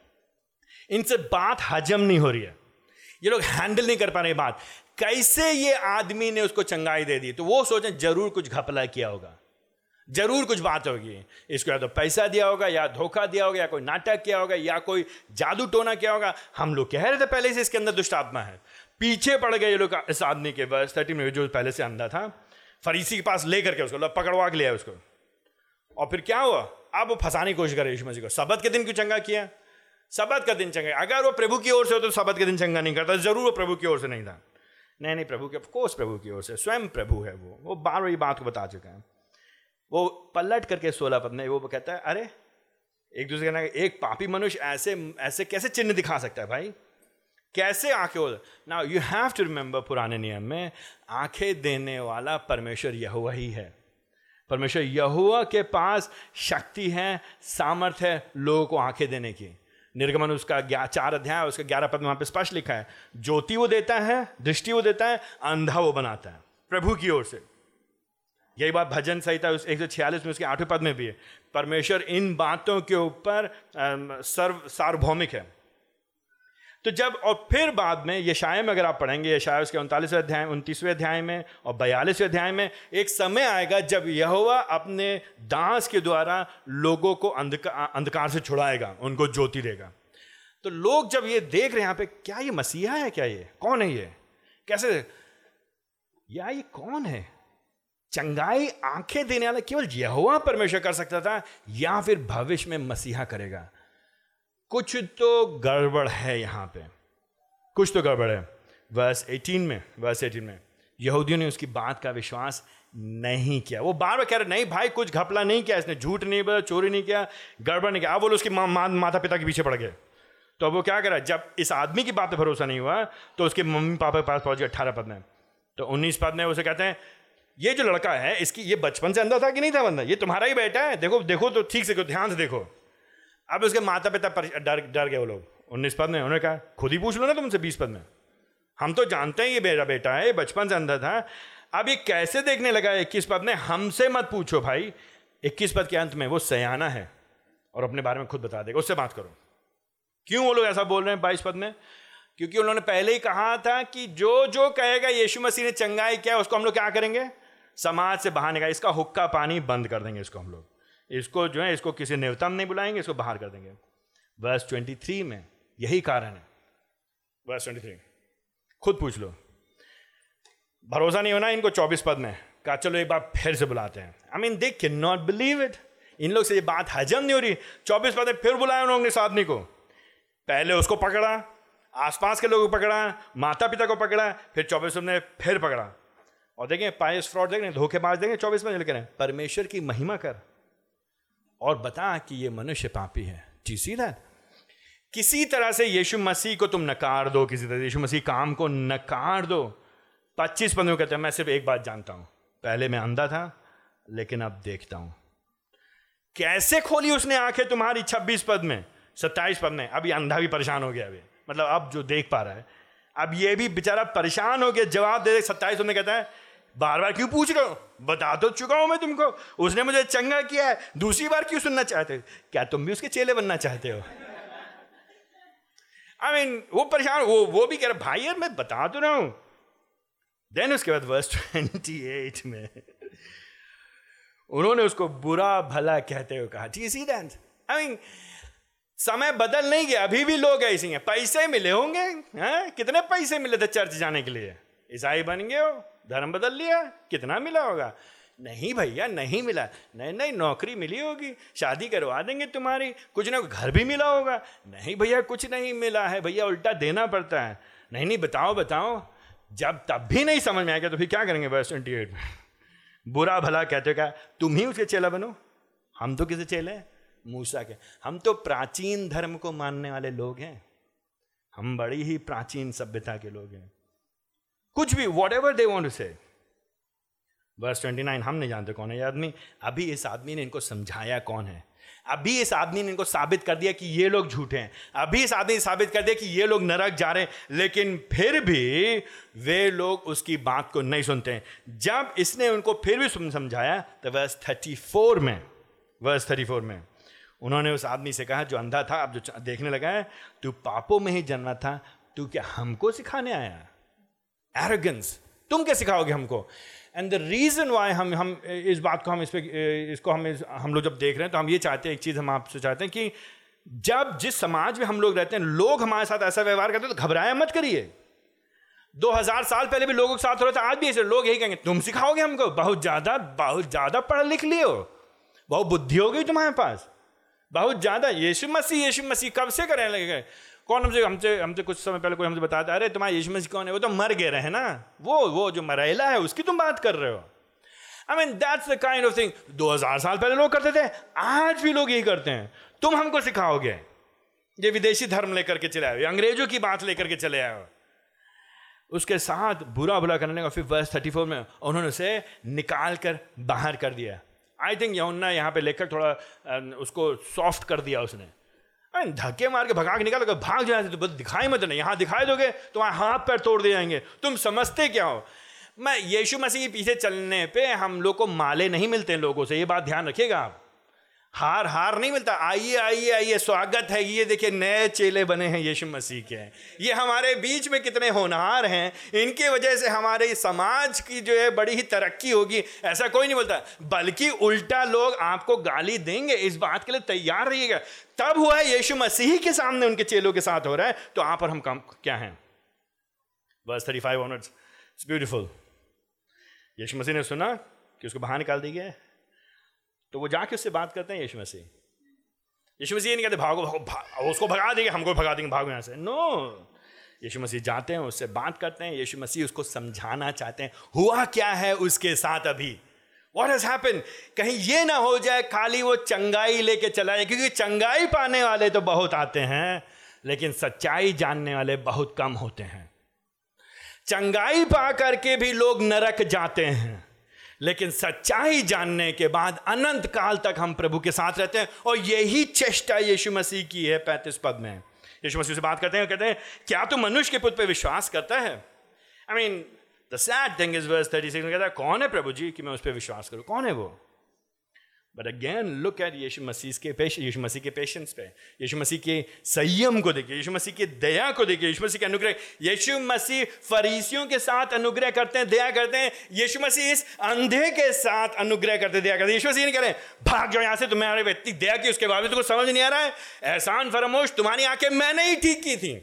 इनसे बात हजम नहीं हो रही है। ये लोग हैंडल नहीं कर पा रहे बात। कैसे ये आदमी ने उसको चंगाई दे दी? तो वो सोचें, ज़रूर कुछ घपला किया होगा। ज़रूर कुछ बात होगी। इसको या तो पैसा दिया होगा, या धोखा दिया होगा, या कोई नाटक किया होगा, या कोई जादू टोना किया होगा। हम लोग कह रहे थे पहले से इसके अंदर दुष्ट आत्मा है। पीछे पड़ गए ये लोग इस आदमी के, बस थर्टी में जो पहले से अंधा था। फरीसी के पास लेकर के उसको पकड़वा के लिया उसको। और फिर क्या हुआ? अब वो फंसाने की कोशिश करे यीशु मसीह को। सबत के दिन क्यों चंगा किया? सबत का दिन चंगा अगर वो प्रभु की ओर से हो तो सबत के दिन चंगा नहीं करता। ज़रूर वो प्रभु की ओर से नहीं था। नहीं नहीं, प्रभु के कोर्स प्रभु की ओर से। स्वयं प्रभु है वो। वो बार बार बात को बता चुका है। वो पलट करके सोलह पद में वो कहता है, अरे, एक दूसरे का एक पापी मनुष्य ऐसे ऐसे कैसे चिन्ह दिखा सकता है भाई? कैसे आँखें हो ना यू हैव टू रिमेंबर पुराने नियम में, आँखें देने वाला परमेश्वर यहुआ ही है। परमेश्वर यहुआ के पास शक्ति है, सामर्थ्य है लोगों को आँखें देने की। निर्गमन उसका चार अध्याय, उसका ग्यारह पद वहाँ पे स्पष्ट लिखा है, ज्योति वो देता है, दृष्टि वो देता है, अंधा वो बनाता है, प्रभु की ओर से। यही बात भजन संहिता उस एक सौ छियालीस में उसके आठवें पद में भी है। परमेश्वर इन बातों के ऊपर सर्व, सार्वभौमिक है। तो जब, और फिर बाद में यशाय में अगर आप पढ़ेंगे यशाय उसके उनतालीसवें अध्याय, उनतीसवें अध्याय में और बयालीसवें अध्याय में, एक समय आएगा जब यहोवा अपने दास के द्वारा लोगों को अंधकार अंधकार से छुड़ाएगा, उनको ज्योति देगा। तो लोग जब ये देख रहे हैं यहाँ पे, क्या ये मसीहा है क्या ये? कौन है ये? कैसे? या ये कौन है? चंगाई आँखें देने वाला केवल यहोवा परमेश्वर कर सकता था या फिर भविष्य में मसीहा करेगा? कुछ तो गड़बड़ है यहाँ पे। कुछ तो गड़बड़ है। वर्स 18 में वर्स 18 में यहूदियों ने उसकी बात का विश्वास नहीं किया। वो बार बार कह रहे नहीं भाई कुछ घपला नहीं किया इसने झूठ नहीं बोला चोरी नहीं किया गड़बड़ नहीं किया। अब बोलो उसके मा, मा, माता पिता के पीछे पड़ गए। तो अब वो क्या करा जब इस आदमी की बात पर भरोसा नहीं हुआ तो उसके मम्मी पापा के पास पहुँच गए अट्ठारह पद में। तो उन्नीस पद में उसे कहते हैं ये जो लड़का है, इसकी, ये बचपन से अंदर था कि नहीं था बंदा? ये तुम्हारा ही बेटा है। देखो देखो तो ठीक से, ध्यान से देखो। अब उसके माता पिता डर डर गए वो लोग। उन्नीस पद में, उन्होंने कहा, खुद ही पूछ लो ना तुमसे बीस पद में। हम तो जानते हैं ये मेरा बेटा है, ये बचपन से अंदर था। अब ये कैसे देखने लगा इक्कीस पद में? हमसे मत पूछो भाई। इक्कीस पद के अंत में वो सयाना है। और अपने बारे में खुद बता देगा, उससे बात करो। क्यों वो लोग ऐसा बोल रहे हैं बाईस पद में? क्योंकि उन्होंने पहले ही कहा था कि जो जो कहेगा, यीशु मसीह ने चंगाई क्या, उसको हम लोग क्या करेंगे? समाज से बाहर निकाल, इसका हुक्का पानी बंद कर देंगे इसको हम लोग। इसको जो है, इसको किसी नेवता में नहीं बुलाएँगे, इसको बाहर कर देंगे। वर्स ट्वेंटी थ्री में यही कारण है। वर्स ट्वेंटी थ्री, खुद पूछ लो। भरोसा नहीं होना इनको चौबीस पद में। कहा, चलो एक बार फिर से बुलाते हैं। I mean they can not believe it इन लोग से ये बात हजम नहीं हो रही। चौबीस पद में फिर बुलाया उन्होंने इस आदमी को। पहले उसको पकड़ा, आसपास के लोगों को पकड़ा माता पिता को पकड़ा, फिर चौबीस पद ने फिर पकड़ा। और देखें पायस फ्रॉड देखें धोखेबाज देखें चौबीस में रहे। हैं परमेश्वर की महिमा कर। और बता कि ये मनुष्य पापी है। जी सी दैट किसी तरह से यीशु मसीह को तुम नकार दो, किसी तरह यीशु मसीह काम को नकार दो। पच्चीस पंद्रह कहते हैं, मैं सिर्फ़ एक बात जानता हूँ। पहले मैं अंधा था, लेकिन अब देखता हूँ। कैसे खोली उसने आँखें तुम्हारी छब्बीस पद में? सत्ताईस पद में। अभी अंधा भी परेशान हो गया अभी। मतलब अब जो देख पा रहा है। अब ये भी बेचारा परेशान हो गया, जवाब दे, सत्ताईस पद में कहता है बार बार क्यों पूछ रहे हो? बता तो चुका हूँ मैं तुमको। उसने मुझे चंगा किया है। दूसरी बार क्यों सुनना चाहते हो? क्या तुम भी उसके चेले बनना चाहते हो? आई I मीन mean, वो परेशान वो वो भी कह रहे भाई यार मैं बता तो रहा हूँ। देन उसके बाद वर्ष ट्वेंटी एट में उन्होंने उसको बुरा भला कहते हुए कहा। जी सी दैट आई मीन समय बदल नहीं गया अभी भी लोग ऐसे हैं। पैसे मिले होंगे हैं? कितने पैसे मिले थे चर्च जाने के लिए? ईसाई बन गए हो, धर्म बदल लिया, कितना मिला होगा? नहीं भैया, नहीं मिला। नहीं नहीं, नौकरी मिली होगी, शादी करवा देंगे तुम्हारी, कुछ ना घर भी मिला होगा। नहीं भैया, कुछ नहीं मिला है, भैया उल्टा देना पड़ता है। नहीं नहीं, बताओ बताओ। जब, तब भी नहीं समझ में आएगा तो फिर क्या करेंगे वर्ष ट्वेंटी एट में? बुरा भला कहते क्या? तुम ही उसके चेला बनो। हम तो किसे चेले? हैं मूसा के। हम तो प्राचीन धर्म को मानने वाले लोग हैं। हम बड़ी ही प्राचीन सभ्यता के लोग हैं। कुछ भी वॉट एवर दे वॉन्ट से वर्स ट्वेंटी नाइन हम नहीं जानते कौन है ये आदमी। अभी इस आदमी ने इनको समझाया कौन है। अभी इस आदमी ने इनको साबित कर दिया कि ये लोग झूठे हैं। अभी इस आदमी ने साबित कर दिया कि ये लोग नरक जा रहे हैं। लेकिन फिर भी वे लोग उसकी बात को नहीं सुनते हैं। जब इसने उनको फिर भी समझाया तो थर्टी फोर में वर्स थर्टी फोर में उन्होंने उस आदमी से कहा, जो अंधा था, अब जो देखने लगा है, तू पापों में ही जन्मा था, तू क्या हमको सिखाने आया? एरोगेंस तुम क्या सिखाओगे हमको? एंड द रीज़न वाई हम हम इस बात को हम इस पर इसको हम इस, हम लोग जब देख रहे हैं तो हम ये चाहते हैं एक चीज़ हम आपसे चाहते हैं कि जब जिस समाज में हम लोग रहते हैं लोग हमारे साथ ऐसा व्यवहार करते हैं तो घबराया मत करिए। दो हज़ार साल पहले भी लोगों के साथ हो रहा था आज भी ऐसे लोग यही कहेंगे तुम सिखाओगे हमको? बहुत ज़्यादा बहुत ज़्यादा पढ़ लिख लियो। बहुत बुद्धि हो गई तुम्हारे पास। बहुत ज़्यादा यीशु मसीह यीशु मसीह कब से करने लगे कौन हमसे हमसे हमसे कुछ समय पहले कोई हमसे बताता अरे, तुम्हारा यीशु मसीह कौन है? वो तो मर गए रहे ना। वो वो जो मरेला है, उसकी तुम बात कर रहे हो। I mean that's the kind of thing दो हज़ार साल पहले लोग करते थे, आज भी लोग यही करते हैं। तुम हमको सिखाओगे। ये विदेशी धर्म लेकर के चले आए अंग्रेज़ों की बात लेकर के चले आए उसके साथ बुरा बुरा करने का फिर वर्ष थर्टी फोर में उन्होंने उसे निकाल कर बाहर कर दिया। आई थिंक यमुना यहाँ पे लेकर थोड़ा उसको सॉफ्ट कर दिया उसने। धक्के मार के भगा के निकाल, अगर भाग जाए तो दिखाई मत नहीं यहाँ दिखाई दोगे तो वहाँ हाथ पैर तोड़ दे जाएँगे। तुम समझते क्या हो? मैं यीशु मसीह के पीछे चलने पे हम लोग को माले नहीं मिलते लोगों से, ये बात ध्यान रखिएगा आप। हार हार नहीं मिलता। आइए आइए आइए, स्वागत है। ये देखिए, नए चेले बने हैं यीशु मसीह के। ये हमारे बीच में कितने होनहार हैं। इनके वजह से हमारे समाज की जो है, बड़ी ही तरक्की होगी। ऐसा कोई नहीं बोलता। बल्कि उल्टा लोग आपको गाली देंगे। इस बात के लिए तैयार रहिएगा। तब हुआ है, यीशु मसीह के सामने उनके चेलों के साथ हो रहा है। तो आप पर हम काम क्या हैं? Verse thirty five honours beautiful यीशु मसीह ने सुना कि उसको बाहर निकाल दी गया तो वो जाके उससे बात करते हैं यीशु मसीह। यीशु मसीह नहीं कहते, भागो भागो भाग उसको भगा देंगे, हमको भगा देंगे, भागो यहाँ से। नो यीशु मसीह जाते हैं, उससे बात करते हैं, यीशु मसीह उसको समझाना चाहते हैं, हुआ क्या है उसके साथ अभी? वॉट हैज़ हैपन कहीं ये ना हो जाए, खाली वो चंगाई लेके चला जाए, क्योंकि चंगाई पाने वाले तो बहुत आते हैं, लेकिन सच्चाई जानने वाले बहुत कम होते हैं। चंगाई पा करके भी लोग नरक जाते हैं। लेकिन सच्चाई जानने के बाद अनंत काल तक हम प्रभु के साथ रहते हैं और यही चेष्टा यीशु मसीह की है पैंतीस पद में। यीशु मसीह से बात करते हैं कहते हैं, क्या तू मनुष्य के पुत्र पर विश्वास करता है? I mean the sad thing is verse thirty six कहता है, कौन है प्रभु जी कि मैं उस पर विश्वास करूँ? कौन है वो? बट अगेन लुक एट यीशु मसीह के पेश यीशु मसीह के पेशेंस पे यीशु मसीह के संयम को देखिए यीशु मसीह की दया को देखिए यीशु मसीह के अनुग्रह यीशु मसीह फरीसियों के साथ अनुग्रह करते हैं दया करते हैं यीशु मसीह इस अंधे के साथ अनुग्रह करते दया करते यीशु मसीह नहीं करें भाग जाओ यहाँ से तुम्हारे व्यक्ति दया की उसके बावजूद तुमको समझ नहीं आ रहा है एहसान फरमोश तुम्हारी आँखें मैंने ही ठीक की थी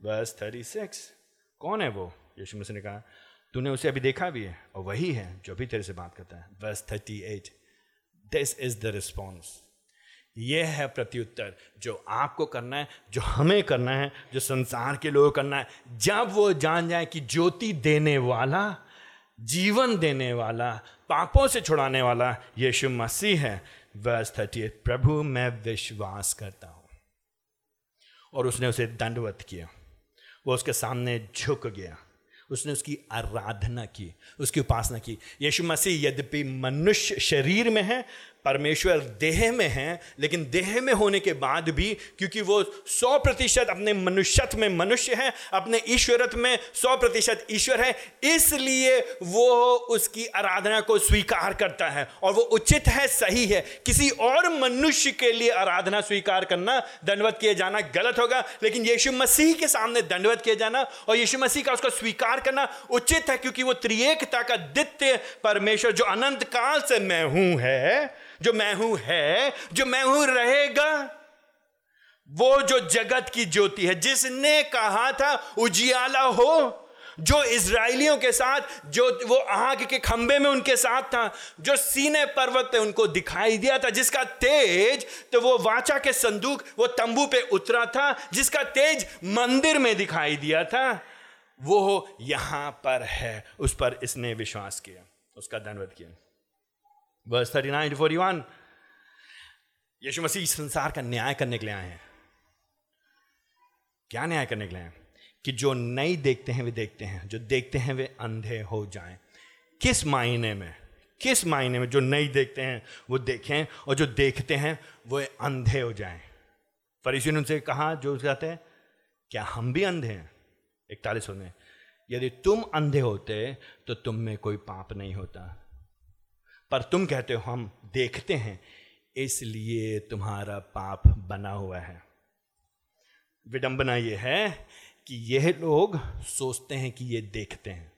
बस थर्टी सिक्स कौन है वो यीशु मसीह ने कहा तूने उसे अभी देखा भी है और वही है जो अभी तेरे से बात करता है verse thirty eight this is the response ये है प्रत्युत्तर जो आपको करना है, जो हमें करना है, जो संसार के लोग करना है। जब वो जान जाए कि ज्योति देने वाला, जीवन देने वाला, पापों से छुड़ाने वाला यीशु मसीह है वर्स थर्टी प्रभु, मैं विश्वास करता हूँ। और उसने उसे दंडवत किया। वो उसके सामने झुक गया। उसने उसकी आराधना की उसकी उपासना की। यीशु मसीह यद्यपि मनुष्य शरीर में है परमेश्वर देह में है, लेकिन देह में होने के बाद भी, क्योंकि वो सौ प्रतिशत अपने मनुष्यत्व में मनुष्य है, अपने ईश्वरत्व में सौ प्रतिशत ईश्वर है, इसलिए वो उसकी आराधना को स्वीकार करता है, और वो उचित है, सही है। किसी और मनुष्य के लिए आराधना स्वीकार करना, दंडवत किए जाना गलत होगा, लेकिन यीशु मसीह के सामने दंडवत किए जाना, और यीशु मसीह का उसको स्वीकार करना उचित है, क्योंकि वो त्रिएकता का दित्य परमेश्वर, जो अनंत काल से मैं हूँ, है। जो मैं हूँ है, जो मैं हूँ रहेगा, वो जो जगत की ज्योति है। जिसने कहा था, उजियाला हो, जो इसराइलियों के साथ, जो वो आग के खंबे में उनके साथ था, जो सीने पर्वत पे उनको दिखाई दिया था, जिसका तेज तो वो वाचा के संदूक, वो तंबू पे उतरा था, जिसका तेज मंदिर में दिखाई दिया था, वो यहाँ पर है। उस पर इसने विश्वास किया, उसका धन्यवाद किया। Verse nine to forty one यीशु मसीह संसार का न्याय करने के लिए आए हैं। क्या न्याय करने के लिए आए कि जो नहीं देखते हैं, वे देखते हैं। जो देखते हैं, वे अंधे हो जाएँ। किस मायने में? किस मायने में जो नहीं देखते हैं, वो देखें और जो देखते हैं, वो अंधे हो जाएँ? फरीसी ने उनसे कहा, जो कहते हैं, क्या हम भी अंधे हैं? इकतालीस में, यदि तुम अंधे होते तो तुम में कोई पाप नहीं होता। पर तुम कहते हो, हम देखते हैं, इसलिए तुम्हारा पाप बना हुआ है। विडंबना यह है कि यह लोग सोचते हैं कि ये देखते हैं।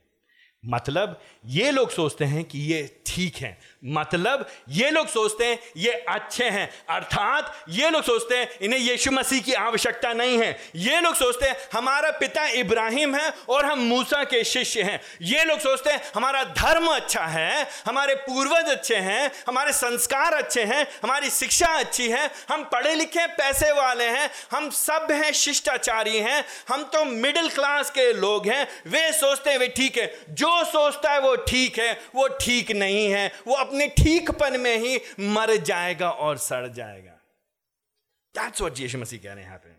मतलब ये लोग सोचते हैं कि ये ठीक है। मतलब ये लोग सोचते हैं ये अच्छे हैं। अर्थात ये लोग सोचते हैं इन्हें यीशु मसीह की आवश्यकता नहीं है। ये लोग सोचते हैं हमारा पिता इब्राहिम है और हम मूसा के शिष्य हैं। ये लोग सोचते हैं हमारा धर्म अच्छा है, हमारे पूर्वज अच्छे हैं, हमारे संस्कार अच्छे हैं, हमारी शिक्षा अच्छी है, हम पढ़े लिखे पैसे वाले हैं, हम सब हैं शिष्टाचारी हैं, हम तो मिडिल क्लास के लोग हैं। वे सोचते हैं वे ठीक है। जो सोचता है वो ठीक है, वो ठीक नहीं है, वो अपने ठीकपन में ही मर जाएगा और सड़ जाएगा। That's what यीशु मसीह कह रहे हैं पे।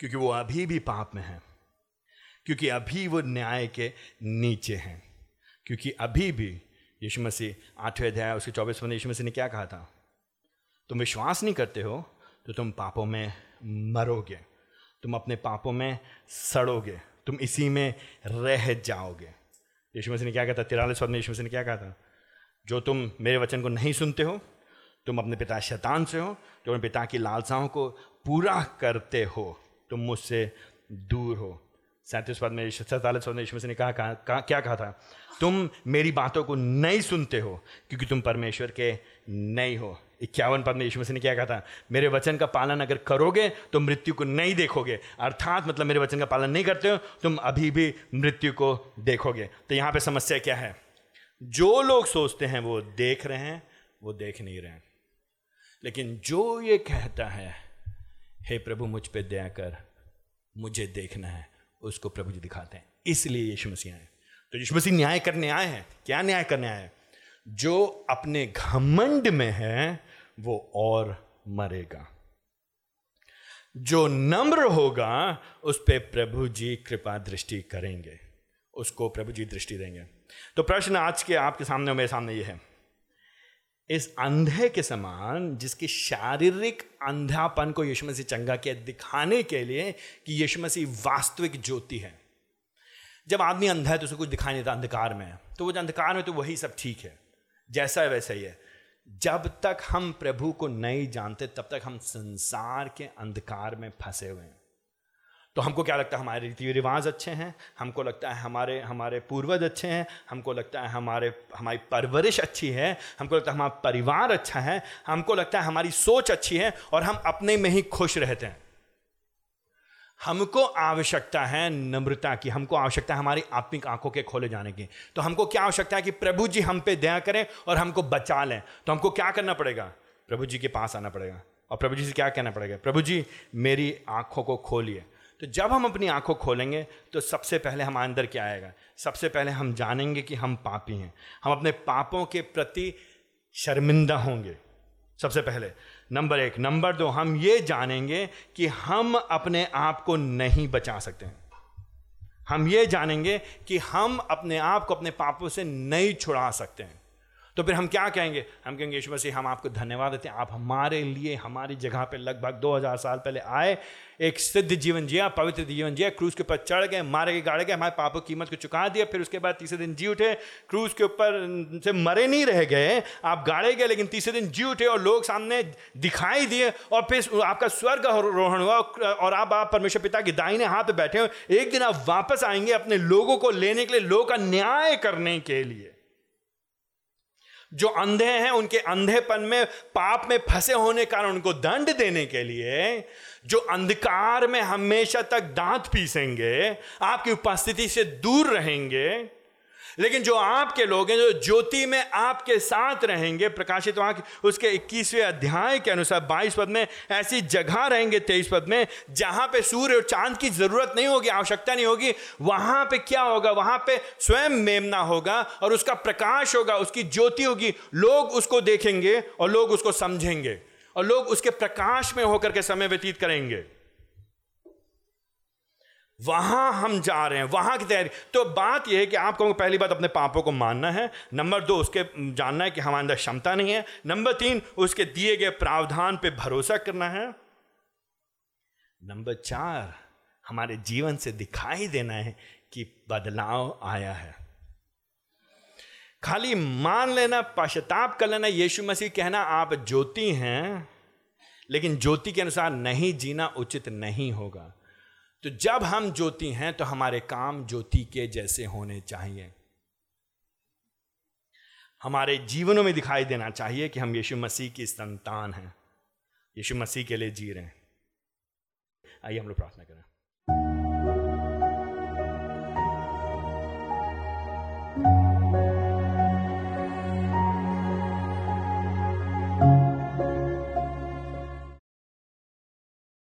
क्योंकि वो अभी भी पाप में है, क्योंकि अभी वो न्याय के नीचे हैं, क्योंकि अभी भी यीशु मसीह आठवें अध्याय उसके चौबीस में यीशु मसीह ने क्या कहा था? तुम विश्वास नहीं करते हो तो तुम पापों में मरोगे, तुम अपने पापों में सड़ोगे। तुम इसी में रह जाओगे। यीशु मसीह ने क्या कहा था? तिरालीस में यीशु मसीह ने क्या कहा था? जो तुम मेरे वचन को नहीं सुनते हो तुम अपने पिता शैतान से हो जो अपने पिता की लालसाओं को पूरा करते हो तुम मुझसे दूर हो। सैंतीस पद में सैतालीस पद में यीशु मसीह ने कहा, कहा क्या कहा था? तुम मेरी बातों को नहीं सुनते हो क्योंकि तुम परमेश्वर के नहीं हो। इक्यावन पद में यीशु मसीह ने क्या कहा था? मेरे वचन का पालन अगर करोगे तो मृत्यु को नहीं देखोगे। अर्थात मतलब मेरे वचन का पालन नहीं करते हो, तुम अभी भी मृत्यु को देखोगे। तो यहाँ पे समस्या क्या है? जो लोग सोचते हैं वो देख रहे हैं, वो देख नहीं रहे हैं। लेकिन जो ये कहता है, हे प्रभु, मुझ पर दया कर, मुझे देखना है, उसको प्रभु जी दिखाते हैं। इसलिए यीशु मसीह आए। तो यीशु मसीह न्याय करने आए हैं। क्या न्याय करने आए जो अपने घमंड में है, वो और मरेगा। जो नम्र होगा, उस पर प्रभु जी कृपा दृष्टि करेंगे। उसको प्रभु जी दृष्टि देंगे। तो प्रश्न आज के आपके सामने मेरे सामने ये है। इस अंधे के समान, जिसकी शारीरिक अंधापन को यीशु मसीह चंगा किया दिखाने के लिए कि यीशु मसीह वास्तविक ज्योति है। जब आदमी अंधा है तो उसे कुछ दिखाई नहीं देता अंधकार में। तो वो अंधकार में तो वही सब ठीक है। जैसा है वैसा ही है। जब तक हम प्रभु को नहीं जानते, तब तक हम संसार के अंधकार में फंसे हुए हैं। तो हमको क्या लगता है, हमारे रीति रिवाज अच्छे हैं? हमको लगता है हमारे हमारे पूर्वज अच्छे हैं? हमको लगता है हमारे, हमारी परवरिश अच्छी है? हमको लगता है हमारा परिवार अच्छा है? हमको लगता है हमारी सोच अच्छी है? और हम अपने में ही खुश रहते हैं। हमको आवश्यकता है नम्रता की, हमको आवश्यकता है हमारी आत्मिक आँखों के खोले जाने की। तो हमको क्या आवश्यकता है कि प्रभु जी हम पे दया करें और हमको बचा लें? तो हमको क्या करना पड़ेगा? प्रभु जी के पास आना पड़ेगा। और प्रभु जी से क्या कहना पड़ेगा? प्रभु जी, मेरी आँखों को खोलिए। तो जब हम अपनी आँखों खोलेंगे तो सबसे पहले हमारे अंदर क्या आएगा? सबसे पहले हम जानेंगे कि हम पापी हैं। हम अपने पापों के प्रति शर्मिंदा होंगे। सबसे पहले, नंबर एक, नंबर दो, हम ये जानेंगे कि हम अपने आप को नहीं बचा सकते हैं। हम ये जानेंगे कि हम अपने आप को अपने पापों से नहीं छुड़ा सकते हैं। तो फिर हम क्या कहेंगे? हम कहेंगे, यीशु मसीह, हम आपको धन्यवाद देते हैं। आप हमारे लिए, हमारी जगह पे लगभग 2000 साल पहले आए। एक सिद्ध जीवन जिया, पवित्र जीवन जिया। क्रूज के ऊपर चढ़ गए, मारे गए, गाड़े गए, हमारे पापों की कीमत को चुका दिया। फिर उसके बाद तीसरे दिन जी उठे। क्रूज के ऊपर से मरे नहीं रह गए। आप गाड़े गए, लेकिन तीसरे दिन जी उठे और लोग सामने दिखाई दिए। और फिर आपका स्वर्ग रोहण हुआ और आप आप परमेश्वर पिता की दाई हाथ पे बैठे हो। एक दिन आप वापस आएँगे अपने लोगों को लेने के लिए, लोगों का न्याय करने के लिए। जो अंधे हैं, उनके अंधेपन में, पाप में फंसे होने कारण उनको दंड देने के लिए, जो अंधकार में हमेशा तक दांत पीसेंगे, आपकी उपस्थिति से दूर रहेंगे लेकिन जो आपके लोग हैं, जो ज्योति में आपके साथ रहेंगे, प्रकाशित वहाँ उसके 21वें अध्याय के अनुसार 22 पद में ऐसी जगह रहेंगे 23 पद में, जहाँ पे सूर्य और चाँद की ज़रूरत नहीं होगी, आवश्यकता नहीं होगी, वहाँ पे क्या होगा? वहाँ पे स्वयं मेमना होगा और उसका प्रकाश होगा, उसकी ज्योति होगी। लोग उसको देखेंगे और लोग उसको समझेंगे और लोग उसके प्रकाश में होकर के समय व्यतीत करेंगे। वहाँ हम जा रहे हैं, वहाँ की तैयारी। तो बात यह है कि आपको पहली बात अपने पापों को मानना है। नंबर दो, उसके जानना है कि हमारे अंदर क्षमता नहीं है। नंबर तीन, उसके दिए गए प्रावधान पे भरोसा करना है। नंबर चार, हमारे जीवन से दिखाई देना है कि बदलाव आया है। खाली मान लेना, पश्चाताप कर लेना, यीशु मसीह कहना, आप ज्योति हैं, लेकिन ज्योति के अनुसार नहीं जीना उचित नहीं होगा। तो जब हम ज्योति हैं तो हमारे काम ज्योति के जैसे होने चाहिए। हमारे जीवनों में दिखाई देना चाहिए कि हम यीशु मसीह की संतान हैं। यीशु मसीह के लिए जी रहे हैं। आइए हम लोग प्रार्थना करें।